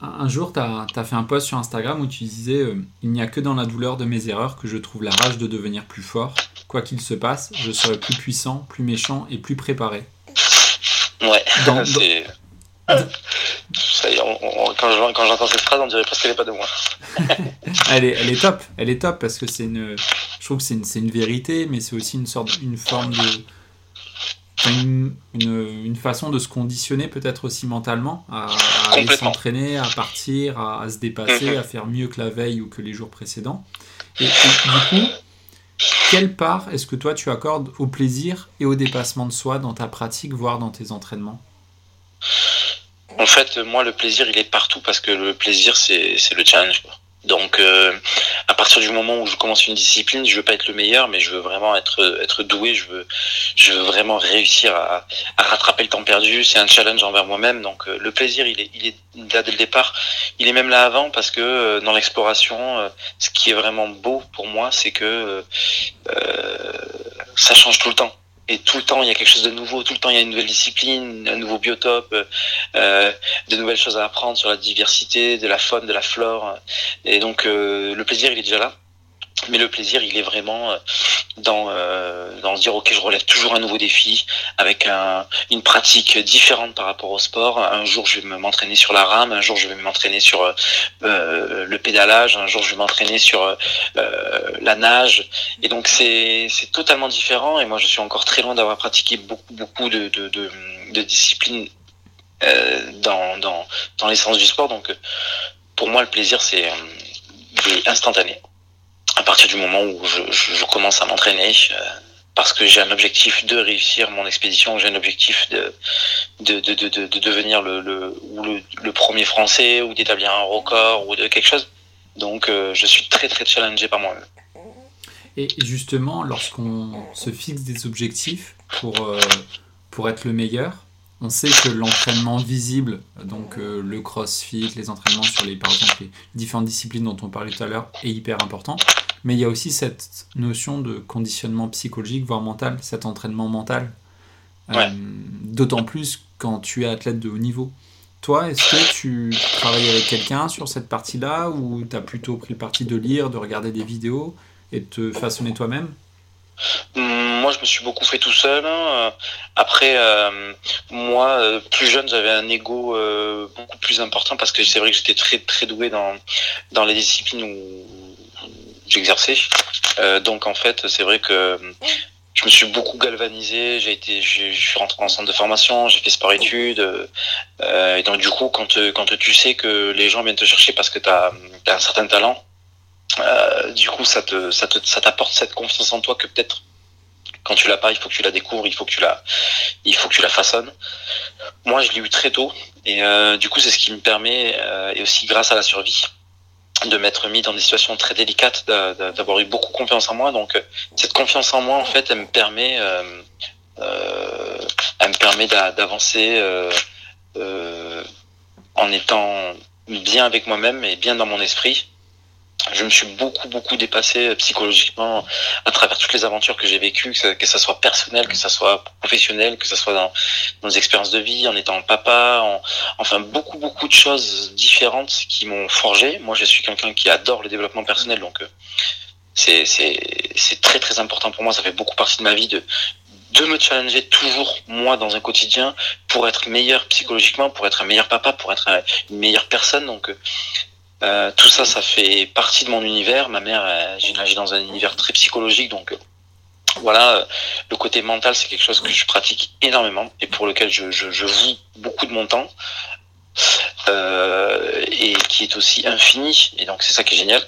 Un jour, tu as, fait un post sur Instagram où tu disais euh, Il n'y a que dans la douleur de mes erreurs que je trouve la rage de devenir plus fort. Quoi qu'il se passe, je serai plus puissant, plus méchant et plus préparé. Ouais, Dans-. <laughs> Ça y est, on- on- quand je- quand j'entends cette phrase, on dirait presque qu'elle n'est pas de moi. <laughs> Elle est, elle est top, elle est top parce que c'est une, je trouve que c'est une, c'est une vérité, mais c'est aussi une sorte, une forme de, une, une, une façon de se conditionner peut-être aussi mentalement à, à aller s'entraîner, à partir, à, à se dépasser, Mhm. à faire mieux que la veille ou que les jours précédents. Et, et du coup, quelle part est-ce que toi tu accordes au plaisir et au dépassement de soi dans ta pratique, voire dans tes entraînements? En fait, moi, le plaisir, il est partout parce que le plaisir, c'est le challenge. Donc, euh, à partir du moment où je commence une discipline, je veux pas être le meilleur, mais je veux vraiment être être doué. Je veux je veux vraiment réussir à, à rattraper le temps perdu. C'est un challenge envers moi-même. Donc, euh, le plaisir, il est il est là dès le départ. Il est même là avant parce que euh, dans l'exploration, ce qui est vraiment beau pour moi, c'est que ça change tout le temps. Et tout le temps, il y a quelque chose de nouveau. Tout le temps, il y a une nouvelle discipline, un nouveau biotope. Euh, de nouvelles choses à apprendre sur la diversité, de la faune, de la flore. Et donc euh, le plaisir, il est déjà là. Mais le plaisir, il est vraiment euh, dans, euh, dans se dire, ok, je relève toujours un nouveau défi avec un, une pratique différente par rapport au sport. Un jour, je vais me- m'entraîner sur la rame, un jour, je vais m'entraîner sur euh, le pédalage, un jour, je vais m'entraîner sur la nage. Et donc, c'est totalement différent. Et moi, je suis encore très loin d'avoir pratiqué beaucoup, beaucoup de, de, disciplines dans, dans, dans l'essence du sport. Donc, pour moi, le plaisir, c'est instantané. À partir du moment où je, commence à m'entraîner, euh, parce que j'ai un objectif de réussir mon expédition, j'ai un objectif de, de, de, de, de, de devenir le, le, ou le, premier français, ou d'établir un record, ou de quelque chose. Donc, euh, je suis très, très challengé par moi-même. Et justement, lorsqu'on se fixe des objectifs pour, euh, pour être le meilleur, on sait que l'entraînement visible, donc le crossfit, les entraînements sur les différentes disciplines dont on parlait tout à l'heure, est hyper important. Mais il y a aussi cette notion de conditionnement psychologique, voire mental, cet entraînement mental. Euh. D'autant plus quand tu es athlète de haut niveau. Toi, est-ce que tu travailles avec quelqu'un sur cette partie-là ou tu as plutôt pris le parti de lire, de regarder des vidéos et de te façonner toi-même? Hum, Moi, je me suis beaucoup fait tout seul. hein. Après, euh, moi, euh, plus jeune, j'avais un ego euh, beaucoup plus important parce que c'est vrai que j'étais très très doué dans dans les disciplines où j'exerçais. Euh, donc en fait, c'est vrai que je me suis beaucoup galvanisé. J'ai été, je suis rentré en centre de formation, j'ai fait sport-études. Euh, et donc du coup, quand euh, quand tu sais que les gens viennent te chercher parce que tu as, un certain talent, euh, du coup, ça te ça te ça t'apporte cette confiance en toi que peut-être quand tu l'as pas, il faut que tu la découvres, il faut que tu la, il faut que tu la façonnes. Moi, je l'ai eu très tôt, et euh, du coup, c'est ce qui me permet, euh, et aussi grâce à la survie, de m'être mis dans des situations très délicates, d'a- d'a- d'avoir eu beaucoup confiance en moi. Donc, euh, cette confiance en moi, en fait, elle me permet, euh, euh, elle me permet d'a- d'avancer en étant bien avec moi-même et bien dans mon esprit. Je me suis beaucoup beaucoup dépassé psychologiquement à travers toutes les aventures que j'ai vécues, que que ça soit personnel, que ça soit professionnel, que ça soit dans, nos expériences de vie, en étant papa, en, enfin beaucoup beaucoup de choses différentes qui m'ont forgé. Moi, je suis quelqu'un qui adore le développement personnel, donc euh, c'est c'est très très important pour moi. Ça fait beaucoup partie de ma vie de de me challenger toujours moi dans un quotidien pour être meilleur psychologiquement, pour être un meilleur papa, pour être une meilleure personne. Donc euh, tout ça, ça fait partie de mon univers. Ma mère, euh, j'ai dans un univers très psychologique, donc euh, voilà, le côté mental, c'est quelque chose que je pratique énormément et pour lequel je, je, je beaucoup de mon temps et qui est aussi infini. Et donc c'est ça qui est génial.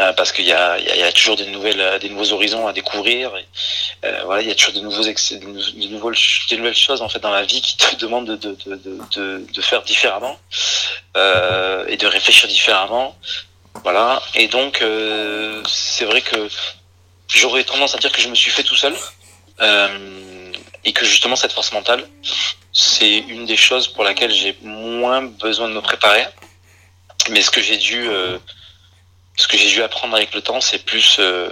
Euh, parce qu'il y a, y a, toujours des nouvelles, euh, des nouveaux horizons à découvrir. Et, euh, voilà, il y a toujours de nouveaux, de, nouveaux, des nouvelles choses en fait dans la vie qui te <laughs> demandent de, de, de, de, de faire différemment euh, et de réfléchir différemment. Voilà. Et donc euh, c'est vrai que j'aurais tendance à dire que je me suis fait tout seul euh, et que justement cette force mentale, c'est une des choses pour laquelle j'ai moins besoin de me préparer. Mais ce que j'ai dû ce que j'ai dû apprendre avec le temps, c'est plus euh,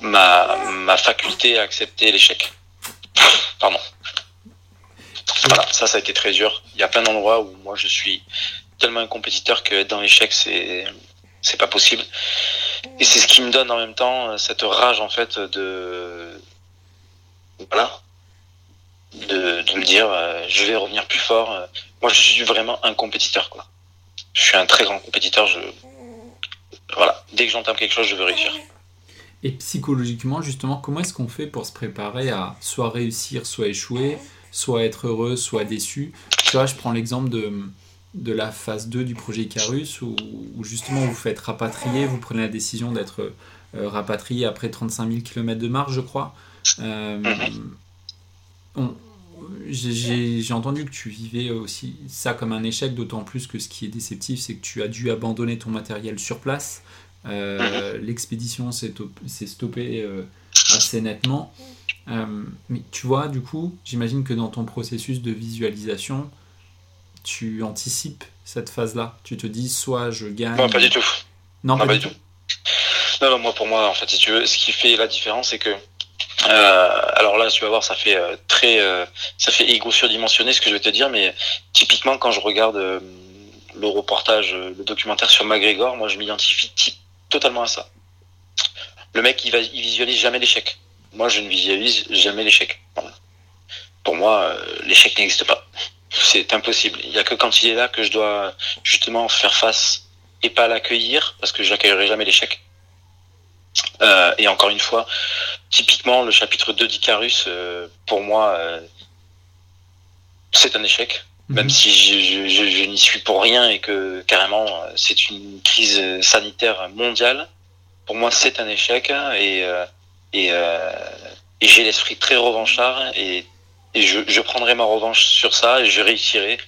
ma, ma faculté à accepter l'échec. <laughs> Pardon. Voilà, ça, ça a été très dur. Il y a plein d'endroits où moi je suis tellement un compétiteur que dans l'échec, c'est c'est pas possible. Et c'est ce qui me donne en même temps cette rage en fait de voilà de, de me dire euh, je vais revenir plus fort. Moi, je suis vraiment un compétiteur quoi je suis un très grand compétiteur. Je... Voilà, dès que j'entame quelque chose, je veux réussir. Et psychologiquement, justement, comment est-ce qu'on fait pour se préparer à soit réussir, soit échouer, soit être heureux, soit déçu? Tu vois, je prends l'exemple de, de la phase 2 du projet Icarus, où, où, justement vous faites rapatrier, vous prenez la décision d'être euh, rapatrié après 35 000 km de marche, je crois. Euh, on, j'ai entendu que tu vivais aussi ça comme un échec, d'autant plus que ce qui est déceptif, c'est que tu as dû abandonner ton matériel sur place. Euh, mhm. L'expédition s'est stoppée euh, assez nettement. Euh, mais tu vois, du coup, j'imagine que dans ton processus de visualisation, tu anticipes cette phase-là. Tu te dis, soit je gagne. Non, pas du tout. Non, pas, du tout. Non, non, moi, pour moi, en fait, si tu veux, ce qui fait la différence, c'est que euh, alors là, tu vas voir, ça fait euh, très, euh, ça fait égo surdimensionné ce que je vais te dire, mais typiquement quand je regarde le reportage, le documentaire sur McGregor, moi je m'identifie totalement à ça. Le mec, il, va, il visualise jamais l'échec. Moi, je ne visualise jamais l'échec. Pour moi, l'échec n'existe pas. C'est impossible. Il n'y a que quand il est là que je dois justement faire face et pas l'accueillir, parce que je n'accueillerai jamais l'échec. Euh, et encore une fois, typiquement, le chapitre 2 d'Icarus, euh, pour moi, euh, c'est un échec. Mhm. Même si je, je, je, n'y suis pour rien et que carrément c'est une crise sanitaire mondiale, pour moi c'est un échec et, et, et j'ai l'esprit très revanchard et, je, prendrai ma revanche sur ça et je réussirai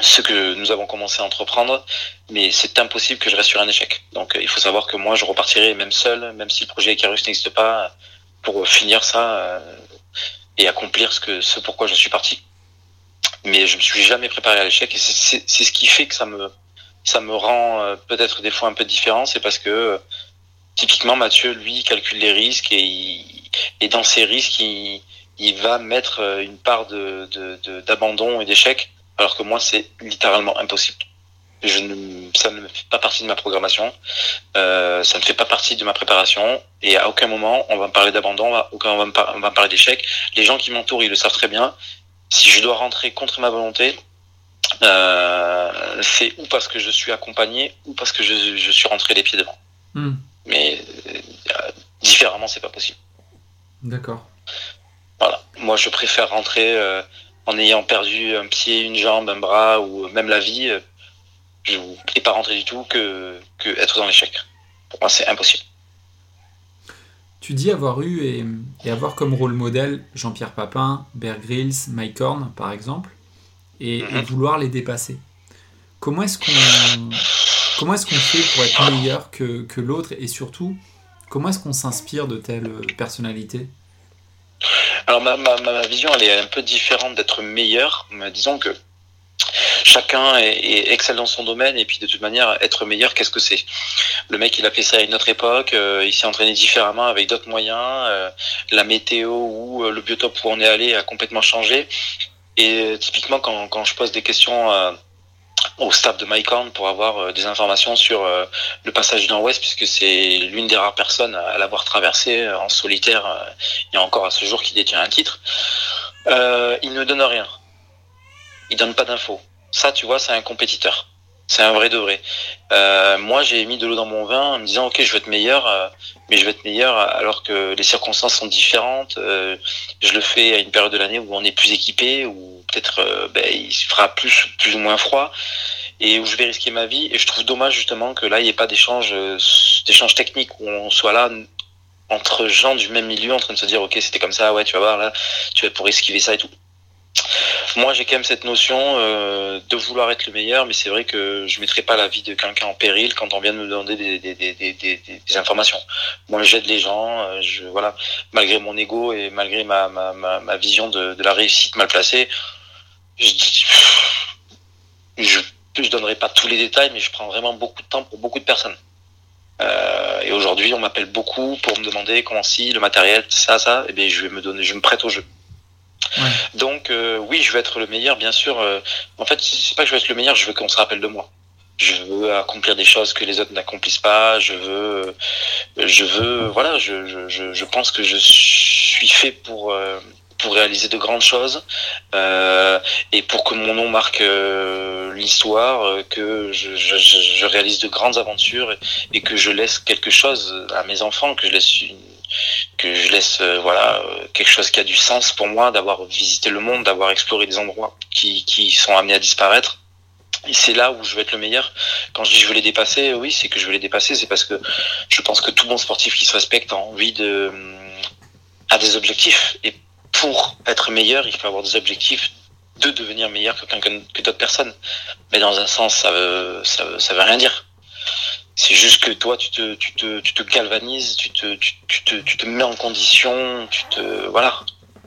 ce que nous avons commencé à entreprendre, mais c'est impossible que je reste sur un échec. Donc euh, il faut savoir que moi je repartirai même seul, même si le projet Icarus n'existe pas, pour finir ça euh, et accomplir ce que ce pourquoi je suis parti. Mais je me suis jamais préparé à l'échec et c'est ce qui fait que ça me ça me rend euh, peut-être des fois un peu différent, c'est parce que typiquement Mathieu lui calcule les risques et, il, et dans ces risques il, il va mettre une part de d'abandon de, et d'échec alors que moi c'est littéralement impossible. Je ne, ça ne fait pas partie de ma programmation, euh, ça ne fait pas partie de ma préparation, et à aucun moment on va me parler d'abandon, on va, on va me parler d'échec. Les gens qui m'entourent, ils le savent très bien. Si je dois rentrer contre ma volonté, euh, c'est ou parce que je suis accompagné, ou parce que je, je suis rentré les pieds devant. Hmm. Mais euh, différemment, c'est pas possible. D'accord. Voilà. Moi, je préfère rentrer en ayant perdu un pied, une jambe, un bras ou même la vie, euh, je ne pas rentrer du tout que, que être dans l'échec. Pour moi, c'est impossible. Tu dis avoir eu et, et, avoir comme rôle modèle Jean-Pierre Papin, Bear Grylls, Mike Horn, par exemple, et, et mhm. vouloir les dépasser. Comment est-ce qu'on comment est-ce qu'on fait pour être meilleur que, que l'autre et surtout comment est-ce qu'on s'inspire de telles personnalités? Alors ma, ma, ma, vision, elle est un peu différente d'être meilleur. Disons que chacun est, excellent dans son domaine et puis de toute manière être meilleur qu'est-ce que c'est? Le mec il a fait ça à une autre époque euh, il s'est entraîné différemment avec d'autres moyens euh, la météo ou euh, le biotope où on est allé a complètement changé et typiquement quand, quand je pose des questions au staff de MyCorn pour avoir des informations sur le passage du Nord-Ouest puisque c'est l'une des rares personnes à, l'avoir traversé en solitaire et encore à ce jour qui détient un titre il ne donne rien il donne pas d'infos. Ça, tu vois, c'est un compétiteur. C'est un vrai de vrai. Euh, moi, j'ai mis de l'eau dans mon vin en me disant, ok, je veux être meilleur, euh, mais je veux être meilleur alors que les circonstances sont différentes. Euh, je le fais à une période de l'année où on est plus équipé, où peut-être ben, il fera plus, plus ou moins froid, et où je vais risquer ma vie. Et je trouve dommage justement que là, il n'y ait pas d'échange, d'échange technique où on soit là entre gens du même milieu en train de se dire, ok, c'était comme ça, ouais, tu vas voir là, tu vas pour esquiver ça et tout. Moi, j'ai quand même cette notion euh, de vouloir être le meilleur, mais c'est vrai que je mettrai pas la vie de quelqu'un en péril quand on vient de me demander des, informations. Moi, j'aide les gens, euh, je, voilà, malgré mon ego et malgré ma, ma, ma, vision de, la réussite mal placée, je je, je donnerai pas tous les détails, mais je prends vraiment beaucoup de temps pour beaucoup de personnes. Euh, et aujourd'hui, on m'appelle beaucoup pour me demander comment si le matériel, ça, ça, et eh bien je vais me donner, je me prête au jeu. Donc euh, oui, je veux être le meilleur, bien sûr. Euh, en fait, c'est pas que je veux être le meilleur, je veux qu'on se rappelle de moi. Je veux accomplir des choses que les autres n'accomplissent pas. Je veux, euh, je veux, voilà. Je, je, je pense que je suis fait pour pour réaliser de grandes choses et pour que mon nom marque l'histoire, que je, je, réalise de grandes aventures et, que je laisse quelque chose à mes enfants, que je laisse une, que je laisse euh, voilà euh, quelque chose qui a du sens pour moi d'avoir visité le monde d'avoir exploré des endroits qui, qui sont amenés à disparaître et c'est là où je veux être le meilleur. Quand je dis je veux les dépasser, oui, c'est que je veux les dépasser, c'est parce que je pense que tout bon sportif qui se respecte a envie de a des objectifs. Et pour être meilleur, il faut avoir des objectifs de devenir meilleur que, que d'autres personnes. Mais dans un sens, ça veut, ça veut, ça veut rien dire. C'est juste que toi, tu te, tu te, tu te galvanises, tu te, tu, te, tu te mets en condition, tu te, voilà.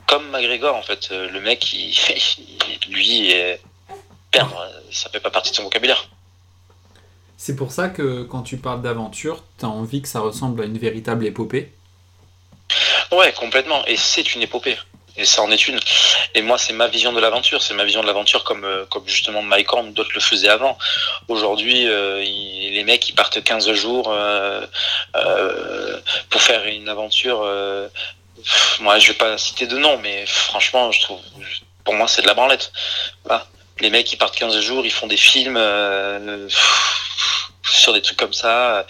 Comme McGregor, en fait, le mec, il, <laughs> lui, perdre, ça fait pas partie de son vocabulaire. C'est pour ça que quand tu parles d'aventure, tu as envie que ça ressemble à une véritable épopée? Ouais, complètement. Et c'est une épopée et ça en est une. Et moi, c'est ma vision de l'aventure. C'est ma vision de l'aventure comme, euh, comme justement Mike Horn, d'autres le faisaient avant. Aujourd'hui, euh, les mecs, ils partent 15 jours euh, pour faire une aventure. Moi, je vais pas citer de nom, mais franchement, je trouve, pour moi, c'est de la branlette. Les mecs, ils partent 15 jours, ils font des films sur des trucs comme ça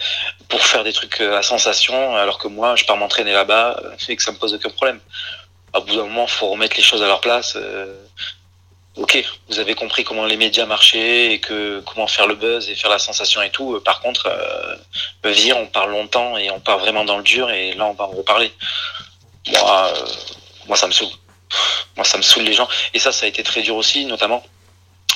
pour faire des trucs à sensation, alors que moi, je pars m'entraîner là-bas et que ça me pose aucun problème à bout d'un moment, faut remettre les choses à leur place. Euh, ok, vous avez compris comment les médias marchaient et que comment faire le buzz et faire la sensation et tout. Par contre, euh, on parle longtemps et on part vraiment dans le dur et là on va en reparler. Moi, euh, moi ça me saoule. Moi ça me saoule les gens et ça ça a été très dur aussi, notamment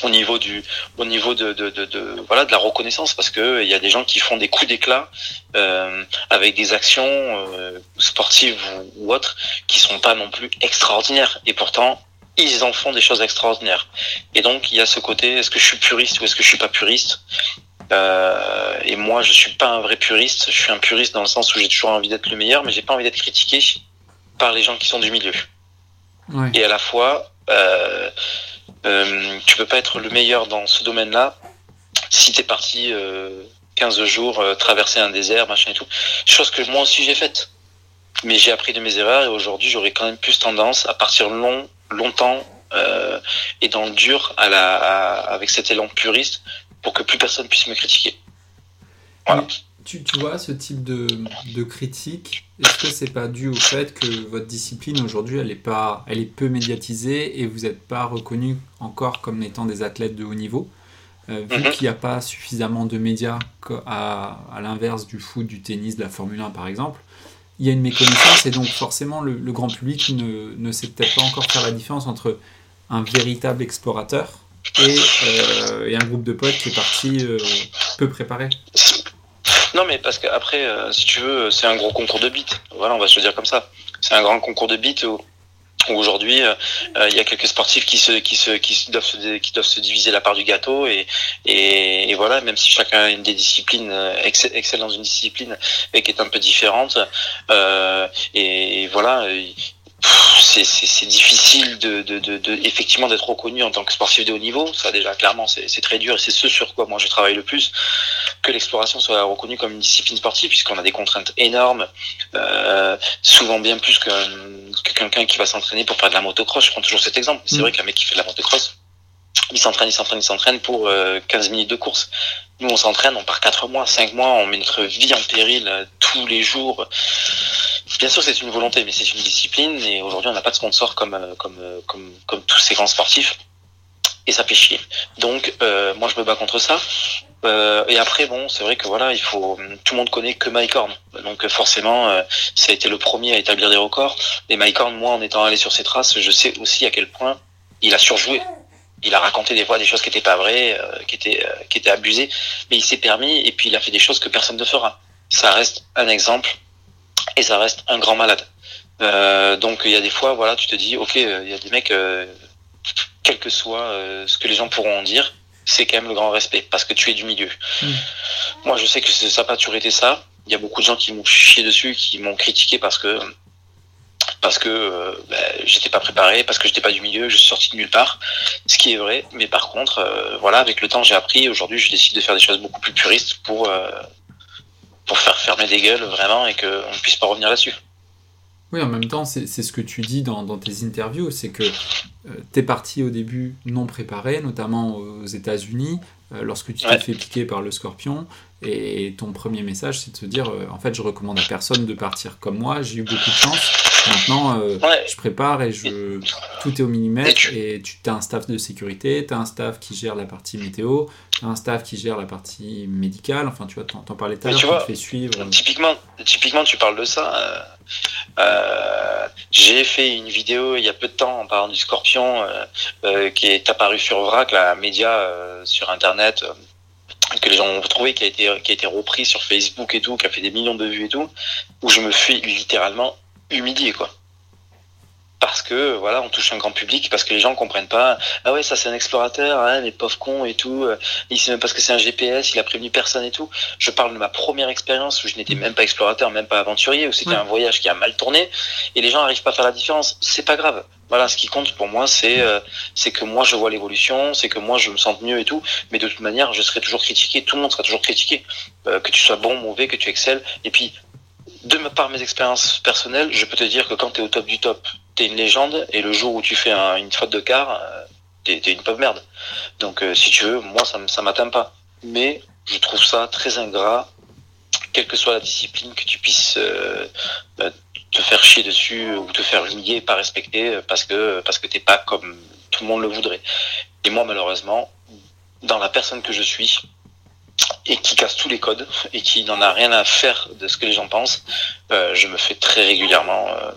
au niveau du au niveau de, de, de, de voilà de la reconnaissance parce que il y a des gens qui font des coups d'éclat euh, avec des actions euh, sportives ou, ou, autres qui sont pas non plus extraordinaires. Et pourtant ils en font des choses extraordinaires. Et donc il y a ce côté est-ce que je suis puriste ou est-ce que je suis pas puriste? Euh, et moi je suis pas un vrai puriste. Je suis un puriste dans le sens où j'ai toujours envie d'être le meilleur mais j'ai pas envie d'être critiqué par les gens qui sont du milieu. Ouais. et à la fois euh, euh, tu peux pas être le meilleur dans ce domaine-là si tu es parti euh, 15 jours euh, traverser un désert, machin et tout. Chose que moi aussi j'ai faite. Mais j'ai appris de mes erreurs et aujourd'hui j'aurais quand même plus tendance à partir long, longtemps euh, et dans le dur à la, à, avec cet élan puriste pour que plus personne puisse me critiquer. Voilà. Tu, tu, vois, ce type de, de critique, est-ce que c'est pas dû au fait que votre discipline aujourd'hui, elle est pas, elle est peu médiatisée et vous n'êtes pas reconnu encore comme étant des athlètes de haut niveau, euh, vu mm -hmm. qu'il n'y a pas suffisamment de médias à, à l'inverse du foot, du tennis, de la Formule 1 par exemple. Il y a une méconnaissance et donc forcément le, le grand public ne, ne sait peut-être pas encore faire la différence entre un véritable explorateur et, euh, et un groupe de potes qui est parti euh, peu préparé. Non, mais parce qu'après, euh, si tu veux, c'est un gros concours de beats. Voilà, on va se le dire comme ça. C'est un grand concours de beats où, Aujourd'hui, euh, il y a quelques sportifs qui se, qui se, qui doivent se, qui doivent se diviser la part du gâteau et, et, voilà, même si chacun a une des disciplines excelle dans une discipline et qui est un peu différente, euh, et voilà, c'est difficile de, de, de, de effectivement d'être reconnu en tant que sportif de haut niveau. Ça déjà clairement c'est très dur et c'est ce sur quoi moi je travaille le plus que l'exploration soit reconnue comme une discipline sportive puisqu'on a des contraintes énormes, euh, souvent bien plus que, que quelqu'un qui va s'entraîner pour faire de la motocross. Je prends toujours cet exemple. C'est mm. vrai qu'un mec qui fait de la motocross, il s'entraîne, il s'entraîne, il s'entraîne pour 15 euh, minutes de course. Nous, on s'entraîne, on part 4 mois, 5 mois, on met notre vie en péril euh, tous les jours. Bien sûr, c'est une volonté, mais c'est une discipline. Et aujourd'hui, on n'a pas de sponsor comme, euh, comme, comme, comme tous ces grands sportifs. Et ça fait chier. Donc, moi, je me bats contre ça. et après, bon, c'est vrai que voilà, il faut. Tout le monde connaît que Mike Horn. Donc, forcément, ça a été le premier à établir des records. Et Mike Horn, moi, en étant allé sur ses traces, je sais aussi à quel point il a surjoué il a raconté des fois des choses qui étaient pas vraies, euh, qui étaient euh, qui étaient abusées, mais il s'est permis et puis il a fait des choses que personne ne fera. Ça reste un exemple et ça reste un grand malade. Euh, donc il y a des fois, voilà, tu te dis, ok, il y a des mecs, quel que soit ce que les gens pourront en dire, c'est quand même le grand respect parce que tu es du milieu. Hmm. Moi, je sais que ça n'a pas toujours été ça. Il y a beaucoup de gens qui m'ont chié dessus, qui m'ont critiqué parce que parce que euh, ben, j'étais pas préparé, parce que j'étais pas du milieu, je suis sorti de nulle part, ce qui est vrai. Mais par contre, euh, voilà, avec le temps, j'ai appris. Aujourd'hui, je décide de faire des choses beaucoup plus puristes pour euh, pour faire fermer des gueules vraiment et qu'on ne puisse pas revenir là-dessus. Oui, en même temps, c'est ce que tu dis dans, dans tes interviews, c'est que tu es parti au début non préparé, notamment aux États-Unis, lorsque tu t'es fait piquer par le scorpion. Et ton premier message, c'est de se dire, en fait, je recommande à personne de partir comme moi, j'ai eu beaucoup de chance. Maintenant, euh, je prépare et je tout est au millimètre. Et tu as un staff de sécurité, tu as un staff qui gère la partie météo, tu as un staff qui gère la partie médicale. Enfin, tu vois, t'en parlais tout à l'heure, tu fais suivre. Typiquement, typiquement, tu parles de ça. Euh, euh, j'ai fait une vidéo il y a peu de temps en parlant du scorpion qui est apparu sur VRAC, la média sur Internet que les gens ont trouvé, qui a été qui a été repris sur Facebook et tout, qui a fait des millions de vues et tout, où je me fais littéralement humilié quoi. Parce que voilà on touche un grand public parce que les gens comprennent pas ah ouais ça c'est un explorateur hein, les pauvres cons et tout euh, il sait même pas ce que c'est un GPS il a prévenu personne et tout je parle de ma première expérience où je n'étais même pas explorateur même pas aventurier où c'était un voyage qui a mal tourné et les gens arrivent pas à faire la différence. C'est pas grave. Voilà ce qui compte pour moi c'est euh, c'est que moi je vois l'évolution c'est que moi je me sente mieux et tout. Mais de toute manière je serai toujours critiqué tout le monde sera toujours critiqué. Euh, que tu sois bon mauvais que tu excelles et puis de par mes expériences personnelles, je peux te dire que quand tu es au top du top, tu une légende, et le jour où tu fais une faute de quart, euh, tu es, une pauvre merde. Donc, euh, si tu veux, moi, ça ne m'atteint pas. Mais je trouve ça très ingrat, quelle que soit la discipline, que tu puisses euh, te faire chier dessus ou te faire humilier, pas respecter, parce que, parce que t'es pas comme tout le monde le voudrait. Et moi, malheureusement, dans la personne que je suis, et qui casse tous les codes et qui n'en a rien à faire de ce que les gens pensent, euh, je me fais très régulièrement euh,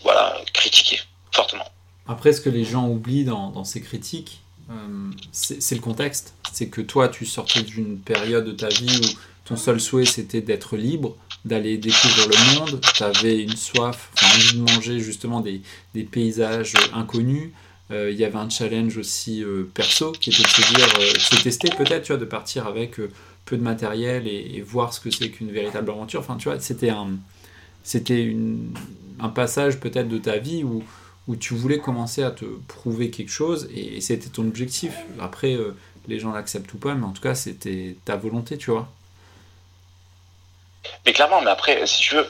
voilà, critiquer fortement. Après, ce que les gens oublient dans, ces critiques, euh, c'est le contexte. C'est que toi, tu sortais d'une période de ta vie où ton seul souhait c'était d'être libre, d'aller découvrir le monde, tu avais une soif, envie de manger justement des, paysages inconnus, il y avait un challenge aussi euh, perso qui était de se dire, euh, se tester peut-être, tu vois, de partir avec peu de matériel et, voir ce que c'est qu'une véritable aventure. Enfin, tu vois, c'était un, c'était un passage peut-être de ta vie où, où tu voulais commencer à te prouver quelque chose et, c'était ton objectif. Après, les gens l'acceptent ou pas, mais en tout cas, c'était ta volonté, tu vois. Mais clairement, mais après, si tu veux,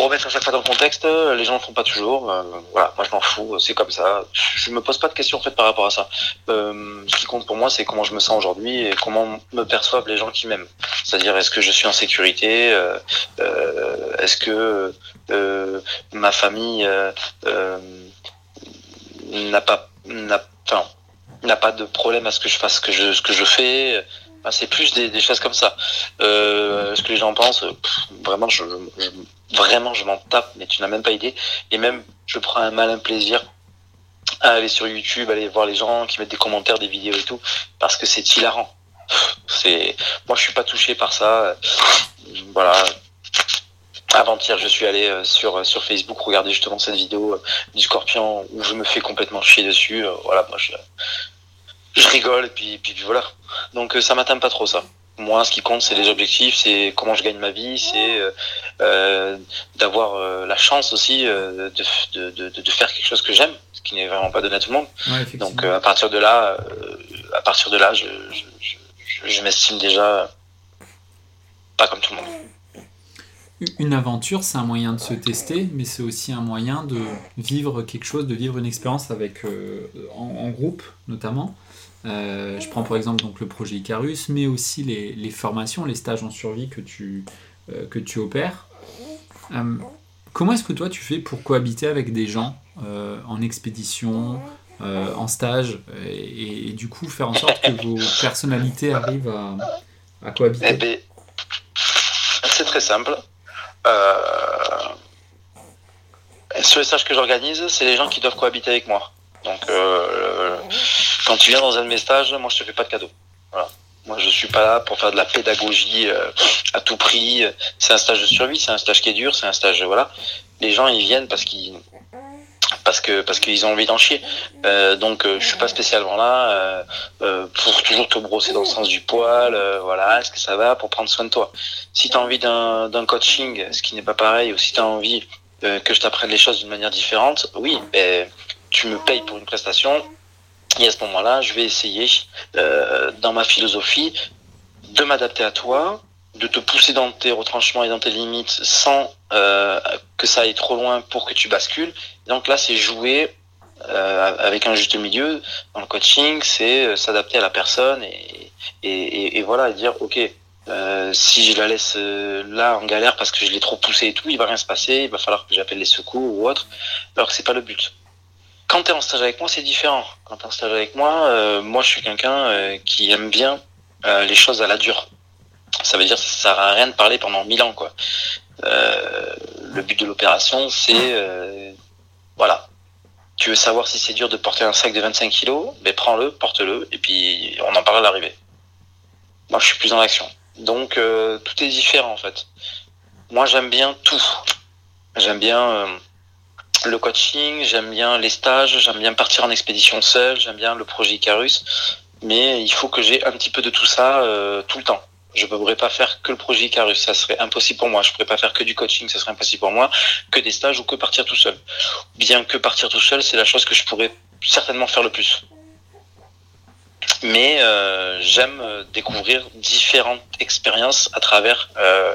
pour remettre à chaque fois dans le contexte, les gens ne font pas toujours. Euh, voilà, moi je m'en fous, c'est comme ça. Je me pose pas de questions en fait par rapport à ça. Euh, ce qui compte pour moi, c'est comment je me sens aujourd'hui et comment me perçoivent les gens qui m'aiment. C'est-à-dire, est-ce que je suis en sécurité euh, Est-ce que ma famille n'a pas n'a n'a pas de problème à ce que je fasse que je ce que je fais c'est plus des, choses comme ça. ce que les gens pensent, vraiment, je, vraiment, je m'en tape, mais tu n'as même pas idée. Et même, je prends un malin plaisir à aller sur YouTube, aller voir les gens qui mettent des commentaires, des vidéos et tout, parce que c'est hilarant. C'est, moi, je suis pas touché par ça. Voilà. Avant-hier, je suis allé euh, sur, sur Facebook regarder justement cette vidéo du scorpion où je me fais complètement chier dessus. voilà, moi je, je rigole et puis, puis, voilà. Donc ça m'atteint pas trop ça. Moi, ce qui compte, c'est les objectifs, c'est comment je gagne ma vie, c'est euh, d'avoir la chance aussi de, de, de, de, faire quelque chose que j'aime, ce qui n'est vraiment pas donné à tout le monde. Donc à partir de là, à partir de là, je, je, je, je m'estime déjà pas comme tout le monde. Une aventure, c'est un moyen de se tester, mais c'est aussi un moyen de vivre quelque chose, de vivre une expérience avec euh, en, groupe notamment. Euh, je prends par exemple donc le projet Icarus, mais aussi les, formations, les stages en survie que tu, euh, que tu opères. comment est-ce que toi tu fais pour cohabiter avec des gens en expédition, en stage, et, du coup faire en sorte que vos personnalités arrivent à, cohabiter? Eh ben, C'est très simple. Euh, sur les stages que j'organise, c'est les gens qui doivent cohabiter avec moi. Donc, euh, quand tu viens dans un de mes stages, moi, je te fais pas de cadeau. Voilà. Moi, je suis pas là pour faire de la pédagogie euh, à tout prix. C'est un stage de survie, c'est un stage qui est dur, c'est un stage, voilà. Les gens, ils viennent parce qu'ils parce que parce qu'ils ont envie d'en chier. Euh, donc euh, je suis pas spécialement là euh, euh, pour toujours te brosser dans le sens du poil. Euh, voilà, est-ce que ça va pour prendre soin de toi? Si tu as envie d'un coaching, ce qui n'est pas pareil, ou si tu as envie que je t'apprenne les choses d'une manière différente, oui, ben, tu me payes pour une prestation. Et à ce moment-là, je vais essayer dans ma philosophie de m'adapter à toi, de te pousser dans tes retranchements et dans tes limites sans euh, que ça aille trop loin pour que tu bascules. Donc là, c'est jouer euh, avec un juste milieu. Dans le coaching, c'est euh, s'adapter à la personne et, et, et, voilà, et dire, ok, euh, si je la laisse euh, là en galère parce que je l'ai trop poussé et tout, il va rien se passer, il va falloir que j'appelle les secours ou autre, alors que c'est pas le but. Quand tu es en stage avec moi, c'est différent. Quand tu es en stage avec moi, moi je suis quelqu'un qui aime bien les choses à la dure ça veut dire que ça sert à rien de parler pendant mille ans quoi. Euh, le but de l'opération c'est euh, voilà. Tu veux savoir si c'est dur de porter un sac de 25 kilos, ben prends-le, porte-le et puis on en parle à l'arrivée. Moi je suis plus dans l'action. Donc euh, tout est différent en fait. Moi j'aime bien tout. J'aime bien euh, le coaching, j'aime bien les stages, j'aime bien partir en expédition seul, j'aime bien le projet Icarus, mais il faut que j'ai un petit peu de tout ça euh, tout le temps. Je ne pourrais pas faire que le projet Icarus, ça serait impossible pour moi. Je ne pourrais pas faire que du coaching, ça serait impossible pour moi, que des stages ou que partir tout seul. Bien que partir tout seul, c'est la chose que je pourrais certainement faire le plus. Mais euh, j'aime découvrir différentes expériences à travers euh,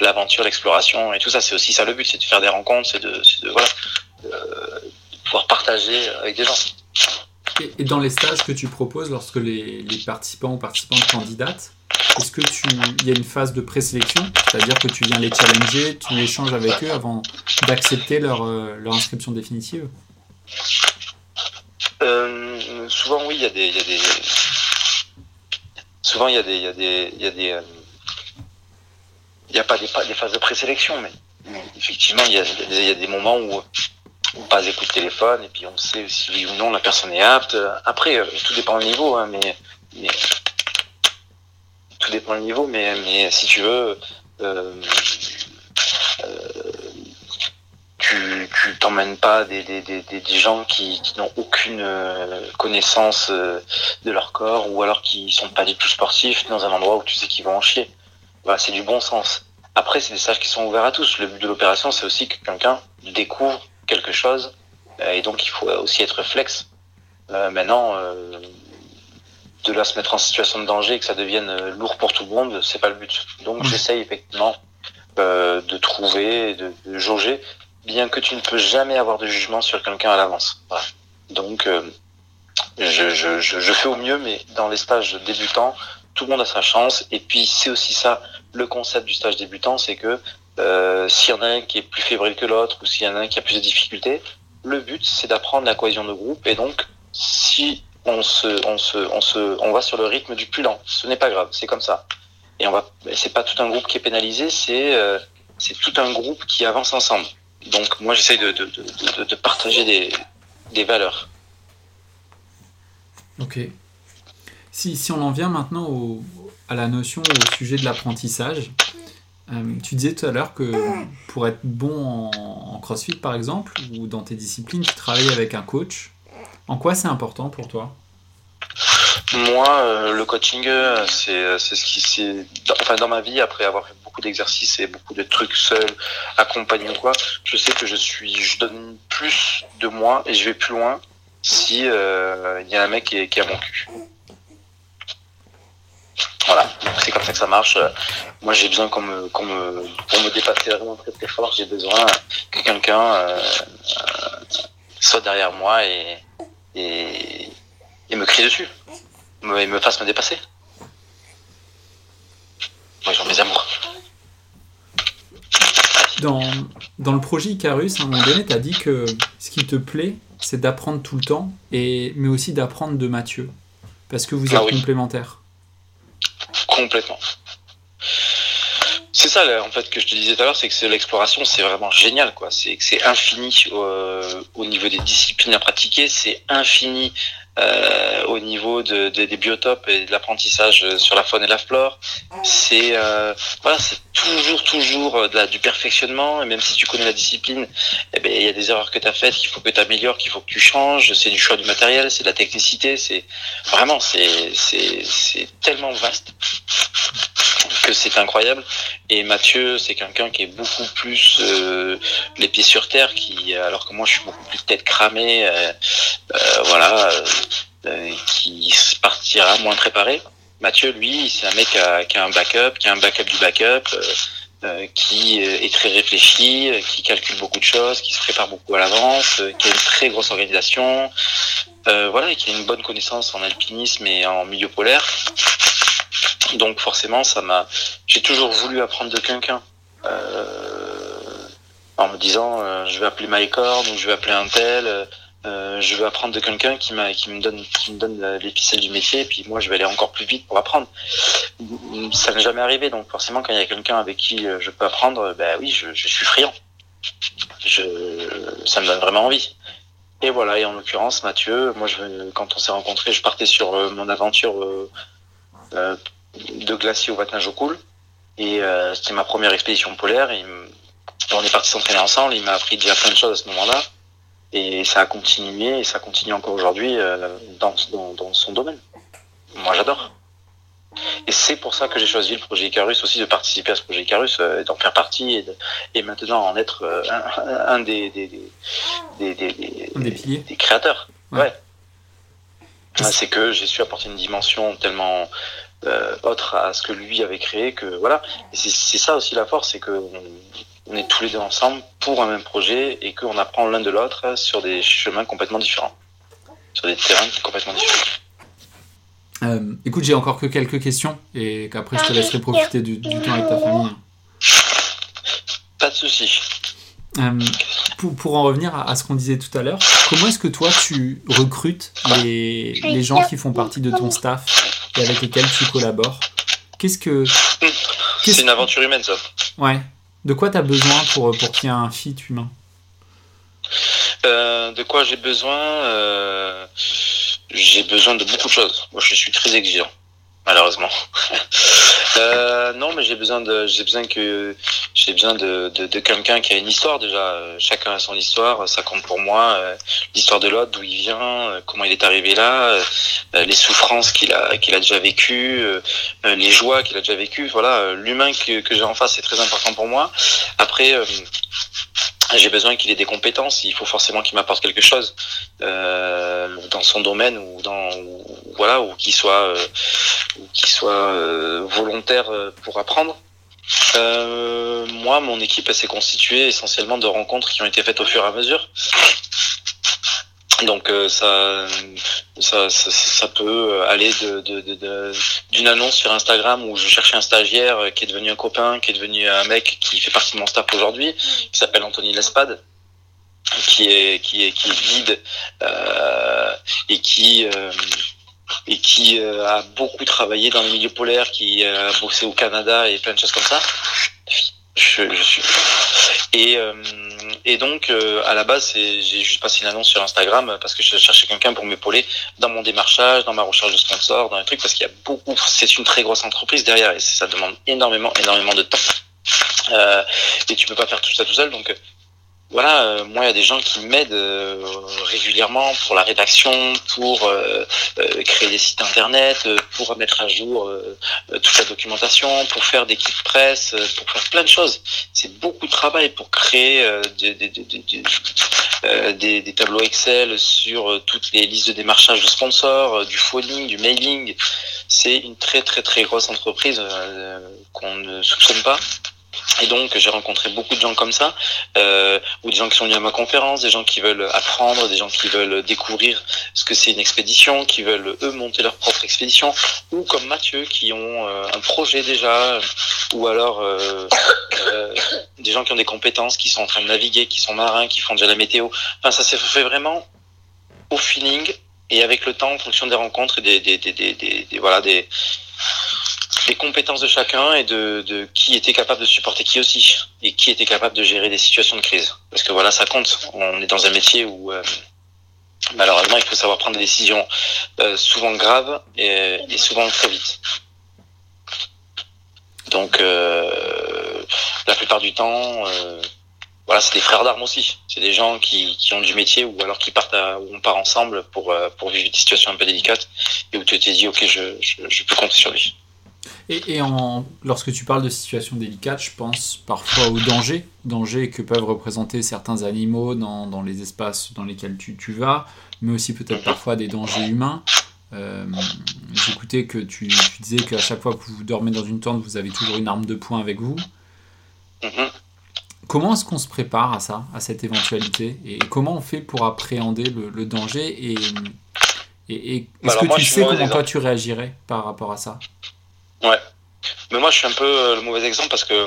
l'aventure, l'exploration et tout ça. C'est aussi ça le but, c'est de faire des rencontres, c'est de, de, voilà, de pouvoir partager avec des gens. Et dans les stages que tu proposes lorsque les, les participants ou participantes candidatent, est-ce que tu, il y a une phase de présélection, c'est-à-dire que tu viens les challenger, tu échanges avec eux avant d'accepter leur, euh, leur inscription définitive? Euh, Souvent, oui, il y a des, il y a des, souvent il y a des, il y a des, il y a des, euh, il y a pas des, phases de présélection, mais, effectivement, il y, a, des moments où on passe des coups de téléphone et puis on sait si oui ou non la personne est apte. Après, tout dépend du niveau, hein, mais, tout dépend du niveau, mais, si tu veux, euh, euh, tu tu t'emmènes pas des, gens qui, n'ont aucune euh, connaissance euh, de leur corps ou alors qui sont pas du tout sportifs dans un endroit où tu sais qu'ils vont en chier. Voilà, c'est du bon sens. Après, c'est des stages qui sont ouverts à tous. Le but de l'opération, c'est aussi que quelqu'un découvre quelque chose et donc il faut aussi être flex. maintenant, de là se mettre en situation de danger et que ça devienne euh, lourd pour tout le monde, c'est pas le but. Donc j'essaye effectivement euh, de trouver, de, de, jauger, bien que tu ne peux jamais avoir de jugement sur quelqu'un à l'avance. Voilà. Donc euh, je, je, je, je, fais au mieux, mais dans les stages débutants, tout le monde a sa chance. Et puis c'est aussi ça le concept du stage débutant, c'est que euh, s'il y en a un qui est plus fébrile que l'autre ou s'il y en a un qui a plus de difficultés, le but c'est d'apprendre la cohésion de groupe. Et donc si on se, on se, on se, on va sur le rythme du plus lent. Ce n'est pas grave, c'est comme ça. Et on va, c'est pas tout un groupe qui est pénalisé, c'est, euh, c'est tout un groupe qui avance ensemble. Donc moi j'essaye de, de, de, de, partager des, des valeurs. Ok. Si, si on en vient maintenant au, à la notion, au sujet de l'apprentissage, Euh, tu disais tout à l'heure que pour être bon en, crossfit, par exemple, ou dans tes disciplines, tu travailles avec un coach. En quoi c'est important pour toi? Moi, euh, le coaching, c'est ce qui c'est enfin dans ma vie après avoir fait beaucoup d'exercices et beaucoup de trucs seul, accompagné ou quoi, je sais que je suis, je donne plus de moi et je vais plus loin si il y a un mec qui qui à mon cul. Voilà, c'est comme ça que ça marche. Moi, j'ai besoin qu'on me, pour me dépasser vraiment très très fort, j'ai besoin que quelqu'un euh, soit derrière moi et, et, me crie dessus, et me fasse me dépasser. Moi, j'en mes amours. Dans, dans le projet Icarus, à un moment donné, tu as dit que ce qui te plaît, c'est d'apprendre tout le temps, et, mais aussi d'apprendre de Mathieu, parce que vous êtes ah complémentaires. Complètement. C'est ça, en fait, que je te disais tout à l'heure, c'est que l'exploration, c'est vraiment génial, quoi. C'est que c'est infini euh, au niveau des disciplines à pratiquer, c'est infini euh, au niveau de, des biotopes et de l'apprentissage sur la faune et la flore. C'est euh, voilà, c'est toujours toujours de du perfectionnement. Et même si tu connais la discipline, eh ben il y a des erreurs que tu as faites qu'il faut que tu améliores, qu'il faut que tu changes. C'est du choix du matériel, c'est de la technicité. C'est vraiment c'est tellement vaste que c'est incroyable. Et Mathieu, c'est quelqu'un qui est beaucoup plus euh, les pieds sur terre, qui alors que moi je suis beaucoup plus tête cramée, euh, euh, voilà, qui partira moins préparé. Mathieu, lui, c'est un mec qui a, un backup, qui a un backup du backup, qui est très réfléchi, qui calcule beaucoup de choses, qui se prépare beaucoup à l'avance, qui a une très grosse organisation, voilà, et qui a une bonne connaissance en alpinisme et en milieu polaire. Donc forcément, ça m'a. J'ai toujours voulu apprendre de quelqu'un. Euh, en me disant, euh, je vais appeler Mycorn ou je vais appeler un tel. Euh, je vais apprendre de quelqu'un qui qui me donne, qui me donne l'épicelle du métier. Et puis moi, je vais aller encore plus vite pour apprendre. Ça n'est jamais arrivé. Donc forcément, quand il y a quelqu'un avec qui je peux apprendre, ben oui, je, je suis friand. Je, ça me donne vraiment envie. Et voilà. Et en l'occurrence, Mathieu, moi, je, quand on s'est rencontrés, je partais sur mon aventure euh, de glacier au Vatnajökull. Et euh, c'était ma première expédition polaire. Et on est parti s'entraîner ensemble. Il m'a appris déjà plein de choses à ce moment-là. Et ça a continué et ça continue encore aujourd'hui euh, dans, dans, son domaine. Moi, j'adore. Et c'est pour ça que j'ai choisi le projet Icarus aussi, de participer à ce projet Icarus, euh, d'en faire partie et, et, maintenant en être un, des, des, des, des, des créateurs. Ouais. C'est que j'ai su apporter une dimension tellement euh, autre à ce que lui avait créé que voilà et c'est ça aussi la force c'est que on, est tous les deux ensemble pour un même projet et qu'on apprend l'un de l'autre sur des chemins complètement différents sur des terrains complètement différents euh, écoute j'ai encore que quelques questions et qu'après je te laisserai profiter du, temps avec ta famille pas de souci euh, pour, pour, en revenir à, ce qu'on disait tout à l'heure, comment est-ce que toi tu recrutes les, les gens qui font partie de ton staff et avec lesquels tu collabores? Qu'est-ce que. C'est une aventure humaine, ça. Ouais. De quoi tu as besoin pour, pour qu'il y ait un fit humain? Euh, De quoi j'ai besoin? Euh, J'ai besoin de beaucoup de choses. Moi, je suis très exigeant malheureusement. <laughs> euh, non, mais j'ai besoin de, j'ai besoin que, j'ai besoin de, de, quelqu'un qui a une histoire déjà. Chacun a son histoire, ça compte pour moi. Euh, l'histoire de l'autre, d'où il vient, euh, comment il est arrivé là, euh, les souffrances qu'il a, qu'il a déjà vécues, les joies qu'il a déjà vécues. Voilà, l'humain que, que j'ai en face, c'est très important pour moi. Après j'ai besoin qu'il ait des compétences. Il faut forcément qu'il m'apporte quelque chose euh, dans son domaine ou dans voilà ou qu'il soit euh, qu'il soit euh, volontaire pour apprendre. moi, mon équipe s'est constituée essentiellement de rencontres qui ont été faites au fur et à mesure. Donc euh, ça, ça, ça, peut aller de, de, d'une annonce sur Instagram où je cherchais un stagiaire qui est devenu un copain, qui est devenu un mec qui fait partie de mon staff aujourd'hui, qui s'appelle Anthony Lespade, qui est qui est qui est guide euh, et qui euh, et qui a beaucoup travaillé dans les milieux polaires, qui a bossé au Canada et plein de choses comme ça. Je, je suis et et donc, euh, à la base, j'ai juste passé une annonce sur Instagram parce que je cherchais quelqu'un pour m'épauler dans mon démarchage, dans ma recherche de sponsors, dans les trucs, parce qu'il y a beaucoup, c'est une très grosse entreprise derrière et ça demande énormément, énormément de temps. et tu peux pas faire tout ça tout seul. Donc voilà, euh, moi il y a des gens qui m'aident euh, régulièrement pour la rédaction, pour euh, créer des sites internet, pour mettre à jour toute la documentation, pour faire des kits presse, pour faire plein de choses. C'est beaucoup de travail pour créer des, tableaux Excel sur toutes les listes de démarchage de sponsors, du phoning, du mailing. C'est une très très très grosse entreprise qu'on ne soupçonne pas. Et donc j'ai rencontré beaucoup de gens comme ça, euh, ou des gens qui sont venus à ma conférence, des gens qui veulent apprendre, des gens qui veulent découvrir ce que c'est une expédition, qui veulent eux monter leur propre expédition, ou comme Mathieu qui ont euh, un projet déjà, ou alors euh, euh, des gens qui ont des compétences, qui sont en train de naviguer, qui sont marins, qui font déjà la météo. Enfin ça s'est fait vraiment au feeling et avec le temps en fonction des rencontres et des, des, des, des, des voilà des les compétences de chacun et de, de, qui était capable de supporter qui aussi et qui était capable de gérer des situations de crise. Parce que voilà, ça compte. On est dans un métier où euh, malheureusement il faut savoir prendre des décisions euh, souvent graves et, et, souvent très vite. Donc euh, la plupart du temps, euh, voilà, c'est des frères d'armes aussi. C'est des gens qui, qui ont du métier ou alors qui partent on part ensemble pour, euh, pour vivre des situations un peu délicates et où tu t'es dit ok je, je, je peux compter sur lui. Et, et en, lorsque tu parles de situations délicates, je pense parfois aux dangers, dangers que peuvent représenter certains animaux dans, dans les espaces dans lesquels tu, tu vas, mais aussi peut-être parfois des dangers humains. Euh, J'écoutais que tu, tu disais qu'à chaque fois que vous dormez dans une tente, vous avez toujours une arme de poing avec vous. Comment est-ce qu'on se prépare à ça, à cette éventualité? Et comment on fait pour appréhender le, le danger? Et, et, et est-ce que tu sais comment toi tu réagirais par rapport à ça? Ouais. Mais moi, je suis un peu euh, le mauvais exemple parce que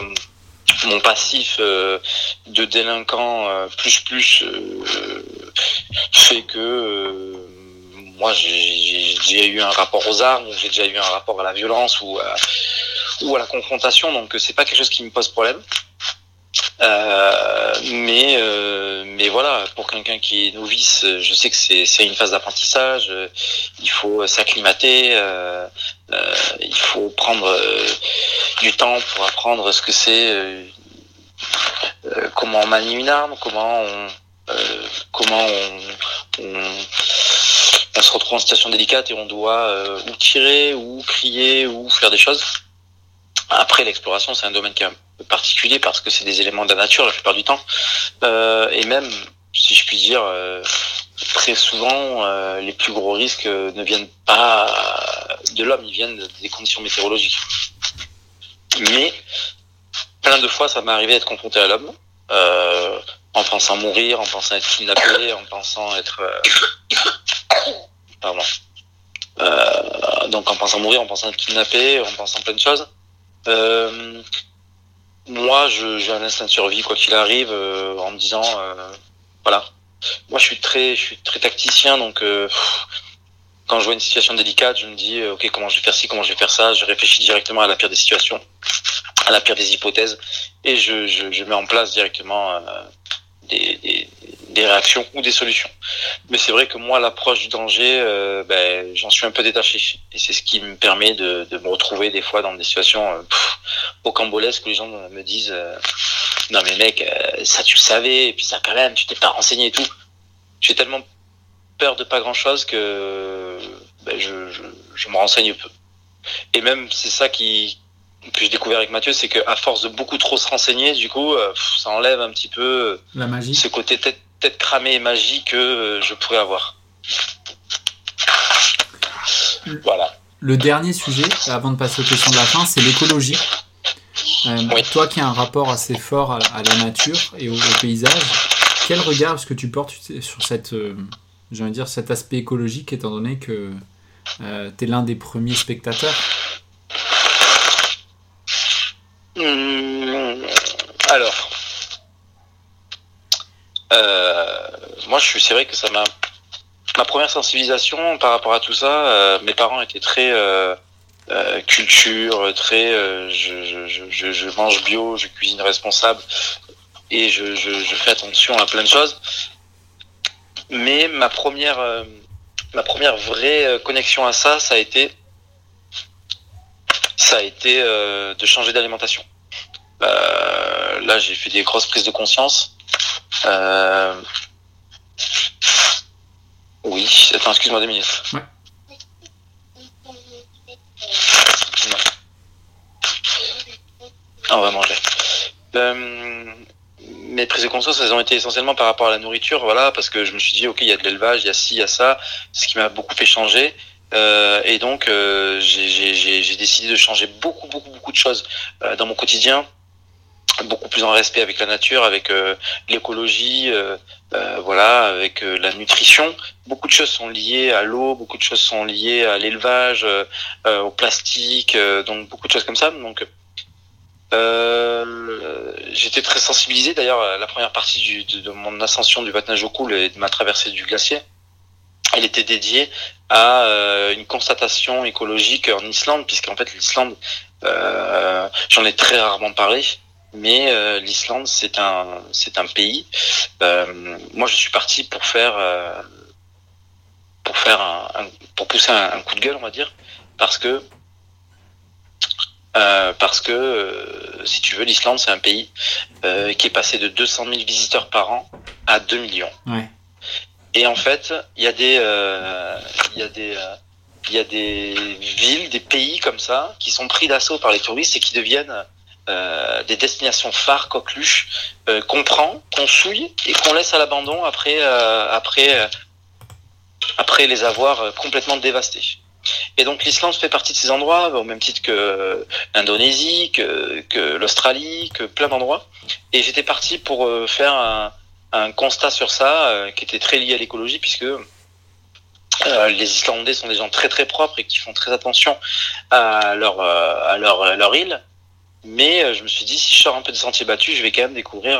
mon passif euh, de délinquant euh, plus plus euh, fait que euh, moi j'ai déjà eu un rapport aux armes, j'ai déjà eu un rapport à la violence ou à, ou à la confrontation, donc c'est pas quelque chose qui me pose problème. Euh, mais euh, mais voilà, pour quelqu'un qui est novice, je sais que c'est une phase d'apprentissage. Il faut s'acclimater, euh, euh, il faut prendre euh, du temps pour apprendre ce que c'est, euh, comment on manie une arme, comment on comment on, on, on, se retrouve en situation délicate et on doit ou tirer ou crier ou faire des choses. Après, l'exploration, c'est un domaine qui est un peu particulier parce que c'est des éléments de la nature la plupart du temps. Euh, et même, si je puis dire, euh, très souvent, euh, les plus gros risques ne viennent pas de l'homme, ils viennent des conditions météorologiques. Mais, plein de fois, ça m'est arrivé d'être confronté à l'homme, euh, en pensant mourir, en pensant être kidnappé, en pensant être... <coughs> Pardon. donc en pensant mourir, en pensant être kidnappé, en pensant plein de choses. Euh, moi, j'ai un instinct de survie quoi qu'il arrive, euh, en me disant, euh, voilà. Moi, je suis très, je suis très tacticien, donc euh, quand je vois une situation délicate, je me dis, ok, comment je vais faire ci, comment je vais faire ça. Je réfléchis directement à la pire des situations, à la pire des hypothèses, et je, je, je mets en place directement des, des, des, réactions ou des solutions. Mais c'est vrai que moi, l'approche du danger, euh, ben, j'en suis un peu détaché. Et c'est ce qui me permet de, de, me retrouver des fois dans des situations euh, cambolesques où les gens me disent euh, Non, mais mec, euh, ça tu le savais, et puis ça quand même, tu t'es pas renseigné et tout. J'ai tellement peur de pas grand chose que ben, je, je, je me renseigne peu. Et même, c'est ça qui, que j'ai découvert avec Mathieu, c'est qu'à force de beaucoup trop se renseigner, du coup, ça enlève un petit peu la magie. ce côté tête, tête cramée et magie que euh, je pourrais avoir. Voilà. Le dernier sujet, avant de passer aux questions de la fin, c'est l'écologie. Euh, oui. Toi qui as un rapport assez fort à, à la nature et au, au, paysage, quel regard est-ce que tu portes sur cette, euh, dire, cet aspect écologique, étant donné que euh, tu es l'un des premiers spectateurs? Mmh, alors, euh, moi, je suis, c'est vrai que ça m'a, ma première sensibilisation par rapport à tout ça. Euh, mes parents étaient très euh, culture, très, je, je, je, je, mange bio, je cuisine responsable et je, je, fais attention à plein de choses. Mais ma première, ma première vraie connexion à ça, ça a été ça a été euh, de changer d'alimentation. là, j'ai fait des grosses prises de conscience. Oui, attends, excuse-moi deux minutes. Ouais. on va manger. Euh, mes prises de conscience, elles ont été essentiellement par rapport à la nourriture, voilà, parce que je me suis dit, ok, il y a de l'élevage, il y a ci, il y a ça, ce qui m'a beaucoup fait changer. Euh, et donc, euh, j'ai décidé de changer beaucoup, beaucoup, beaucoup de choses euh, dans mon quotidien, beaucoup plus en respect avec la nature, avec euh, l'écologie, voilà, avec la nutrition. Beaucoup de choses sont liées à l'eau, beaucoup de choses sont liées à l'élevage, au plastique, donc beaucoup de choses comme ça. Donc euh, j'étais très sensibilisé. D'ailleurs, la première partie du, de, mon ascension du Vatnajökull et de ma traversée du glacier, elle était dédiée à euh, une constatation écologique en Islande, puisqu'en fait l'Islande, euh, j'en ai très rarement parlé, mais euh, l'Islande c'est un c'est un pays. Euh, moi, je suis parti pour faire pour faire un, pour pousser un, un coup de gueule, on va dire, parce que euh, parce que, euh, si tu veux, l'Islande, c'est un pays euh, qui est passé de 200 000 visiteurs par an à 2 millions. Et en fait, il y a des, il y a des, il y a des villes, des pays comme ça, qui sont pris d'assaut par les touristes et qui deviennent des destinations phares, coqueluches, qu'on prend, qu'on souille et qu'on laisse à l'abandon après, après, après les avoir complètement dévastés. Et donc l'Islande fait partie de ces endroits, au même titre que l'Indonésie, que, l'Australie, que plein d'endroits. Et j'étais parti pour euh, faire un, un, constat sur ça, euh, qui était très lié à l'écologie, puisque euh, les Islandais sont des gens très très propres et qui font très attention à leur, à leur, à leur île. Mais je me suis dit, si je sors un peu des sentiers battus, je vais quand même découvrir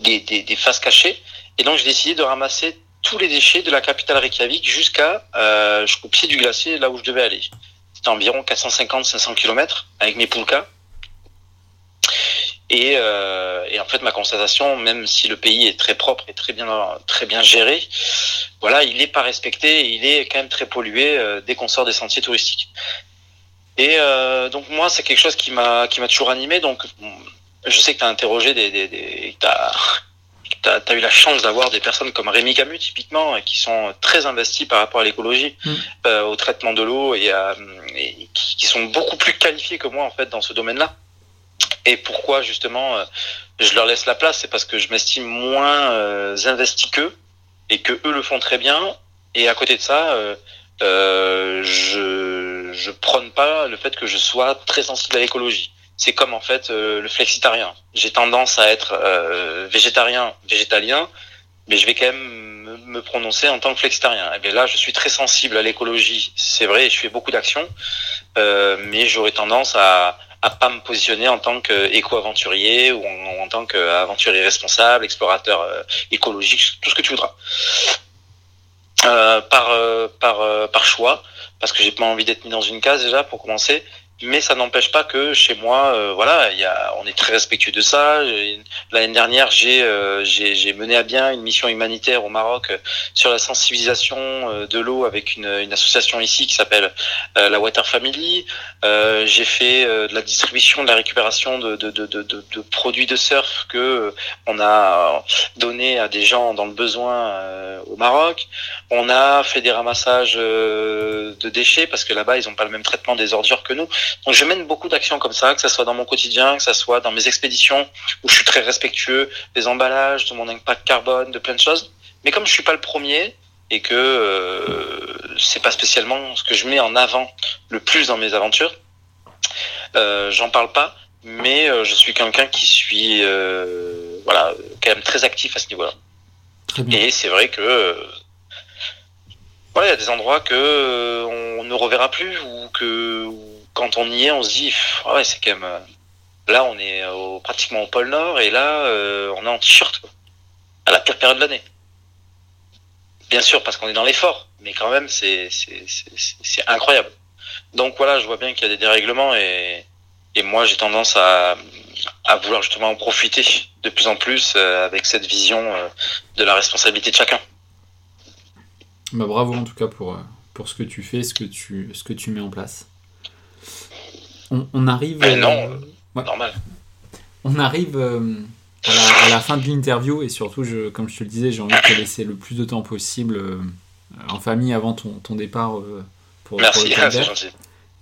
des, des, faces cachées. Et donc j'ai décidé de ramasser tous les déchets de la capitale Reykjavik jusqu'à euh, jusqu'au pied du glacier, là où je devais aller. C'était environ 450-500 km avec mes poulkas. Et, euh, et, en fait, ma constatation, même si le pays est très propre et très bien, très bien géré, voilà, il n'est pas respecté et il est quand même très pollué euh, dès qu'on sort des sentiers touristiques. Et euh, donc moi, c'est quelque chose qui m'a qui m'a toujours animé. Donc, je sais que tu as interrogé des, des, des tu as, eu la chance d'avoir des personnes comme Rémi Camus, typiquement, qui sont très investis par rapport à l'écologie, mm. euh, au traitement de l'eau, et, et qui, sont beaucoup plus qualifiés que moi, en fait, dans ce domaine-là. Et pourquoi, justement, euh, je leur laisse la place C'est parce que je m'estime moins euh, investi qu'eux, et que eux le font très bien. Et à côté de ça, euh, euh je, je prône pas le fait que je sois très sensible à l'écologie c'est comme en fait euh, le flexitarien. J'ai tendance à être euh, végétarien, végétalien, mais je vais quand même me prononcer en tant que flexitarien. Et bien là, je suis très sensible à l'écologie, c'est vrai, je fais beaucoup d'actions, euh, mais j'aurais tendance à à pas me positionner en tant qu'éco-aventurier ou en, tant qu'aventurier responsable, explorateur écologique, tout ce que tu voudras. Par par par choix, parce que j'ai pas envie d'être mis dans une case déjà pour commencer, mais ça n'empêche pas que chez moi, euh, voilà, y a, on est très respectueux de ça. L'année dernière, j'ai euh, j'ai mené à bien une mission humanitaire au Maroc euh, sur la sensibilisation euh, de l'eau avec une, association ici qui s'appelle la Water Family. j'ai fait de la distribution, de la récupération de, de, de, de, de produits de surf que on a donné à des gens dans le besoin au Maroc. On a fait des ramassages de déchets parce que là-bas, ils n'ont pas le même traitement des ordures que nous. Donc je mène beaucoup d'actions comme ça, que ce soit dans mon quotidien, que ce soit dans mes expéditions où je suis très respectueux des emballages, de mon impact carbone, de plein de choses. Mais comme je suis pas le premier et que euh, c'est pas spécialement ce que je mets en avant le plus dans mes aventures, euh, j'en parle pas. Mais euh, je suis quelqu'un qui suis euh, voilà quand même très actif à ce niveau-là. Et c'est vrai que il y a des endroits que on ne reverra plus ou que quand on y est, on se dit, ah ouais, c'est quand même. Euh, là, on est au, pratiquement au pôle Nord et là, euh, on est en t-shirt, à la pire période de l'année. Bien sûr, parce qu'on est dans l'effort, mais quand même, c'est incroyable. Donc voilà, je vois bien qu'il y a des dérèglements et, et moi, j'ai tendance à, à vouloir justement en profiter de plus en plus euh, avec cette vision de la responsabilité de chacun. Bah, bravo en tout cas pour, pour ce que tu fais, ce que tu, ce que tu mets en place. On, arrive. non, normal. On arrive à la, fin de l'interview et surtout, je, comme je te le disais, j'ai envie de te laisser le plus de temps possible en famille avant ton, ton départ pour, Merci, <laughs> c'est gentil.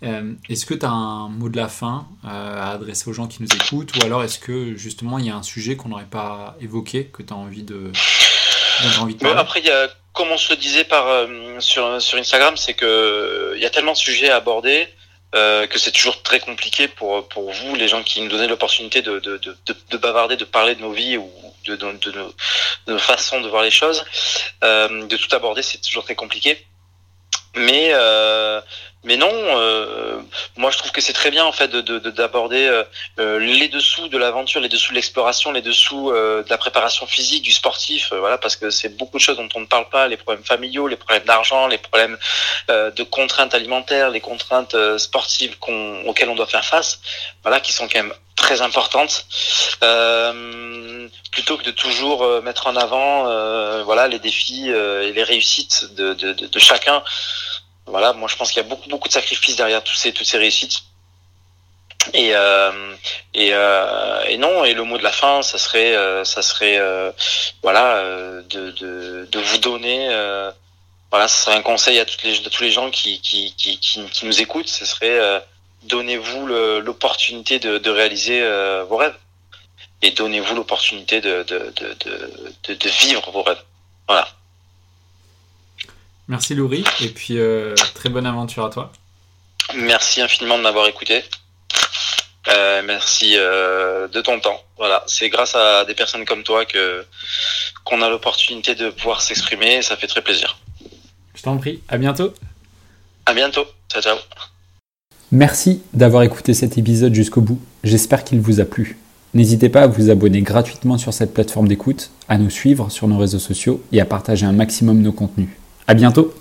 Euh, est-ce que tu as un mot de la fin euh, à adresser aux gens qui nous écoutent? Ou alors est-ce que justement il y a un sujet qu'on n'aurait pas évoqué que tu as envie de, envie de parler Après, il y a, comme on se le disait par, euh, sur, sur Instagram, c'est qu'il y a tellement de sujets à aborder que c'est toujours très compliqué pour, pour vous, les gens qui nous donnent l'opportunité de, de, de, de, bavarder, de parler de nos vies ou de, de, de, nos, de nos façons de voir les choses. de tout aborder, c'est toujours très compliqué. Mais euh, mais non, euh, moi je trouve que c'est très bien en fait d'aborder de, de, euh, les dessous de l'aventure, les dessous de l'exploration, les dessous de la préparation physique du sportif, voilà parce que c'est beaucoup de choses dont on ne parle pas, les problèmes familiaux, les problèmes d'argent, les problèmes de contraintes alimentaires, les contraintes sportives auxquelles on doit faire face, voilà qui sont quand même très importantes. plutôt que de toujours mettre en avant, voilà les défis et les réussites de, de, de chacun. Voilà, moi je pense qu'il y a beaucoup beaucoup de sacrifices derrière tous ces toutes ces réussites. Et euh, et, euh, et non et le mot de la fin ça serait euh, ça serait euh, voilà euh, de, de, de vous donner voilà ce serait un conseil à toutes les à tous les gens qui qui qui qui, nous écoutent. Ce serait donnez-vous l'opportunité de, de réaliser vos rêves. Et donnez-vous l'opportunité de de, de de de vivre vos rêves. Voilà Merci Loury, et puis euh, très bonne aventure à toi. Merci infiniment de m'avoir écouté. Euh, merci euh, de ton temps. Voilà, c'est grâce à des personnes comme toi que qu'on a l'opportunité de pouvoir s'exprimer. Ça fait très plaisir. Je t'en prie. À bientôt. À bientôt. Ciao ciao. Merci d'avoir écouté cet épisode jusqu'au bout. J'espère qu'il vous a plu. N'hésitez pas à vous abonner gratuitement sur cette plateforme d'écoute, à nous suivre sur nos réseaux sociaux et à partager un maximum nos contenus. À bientôt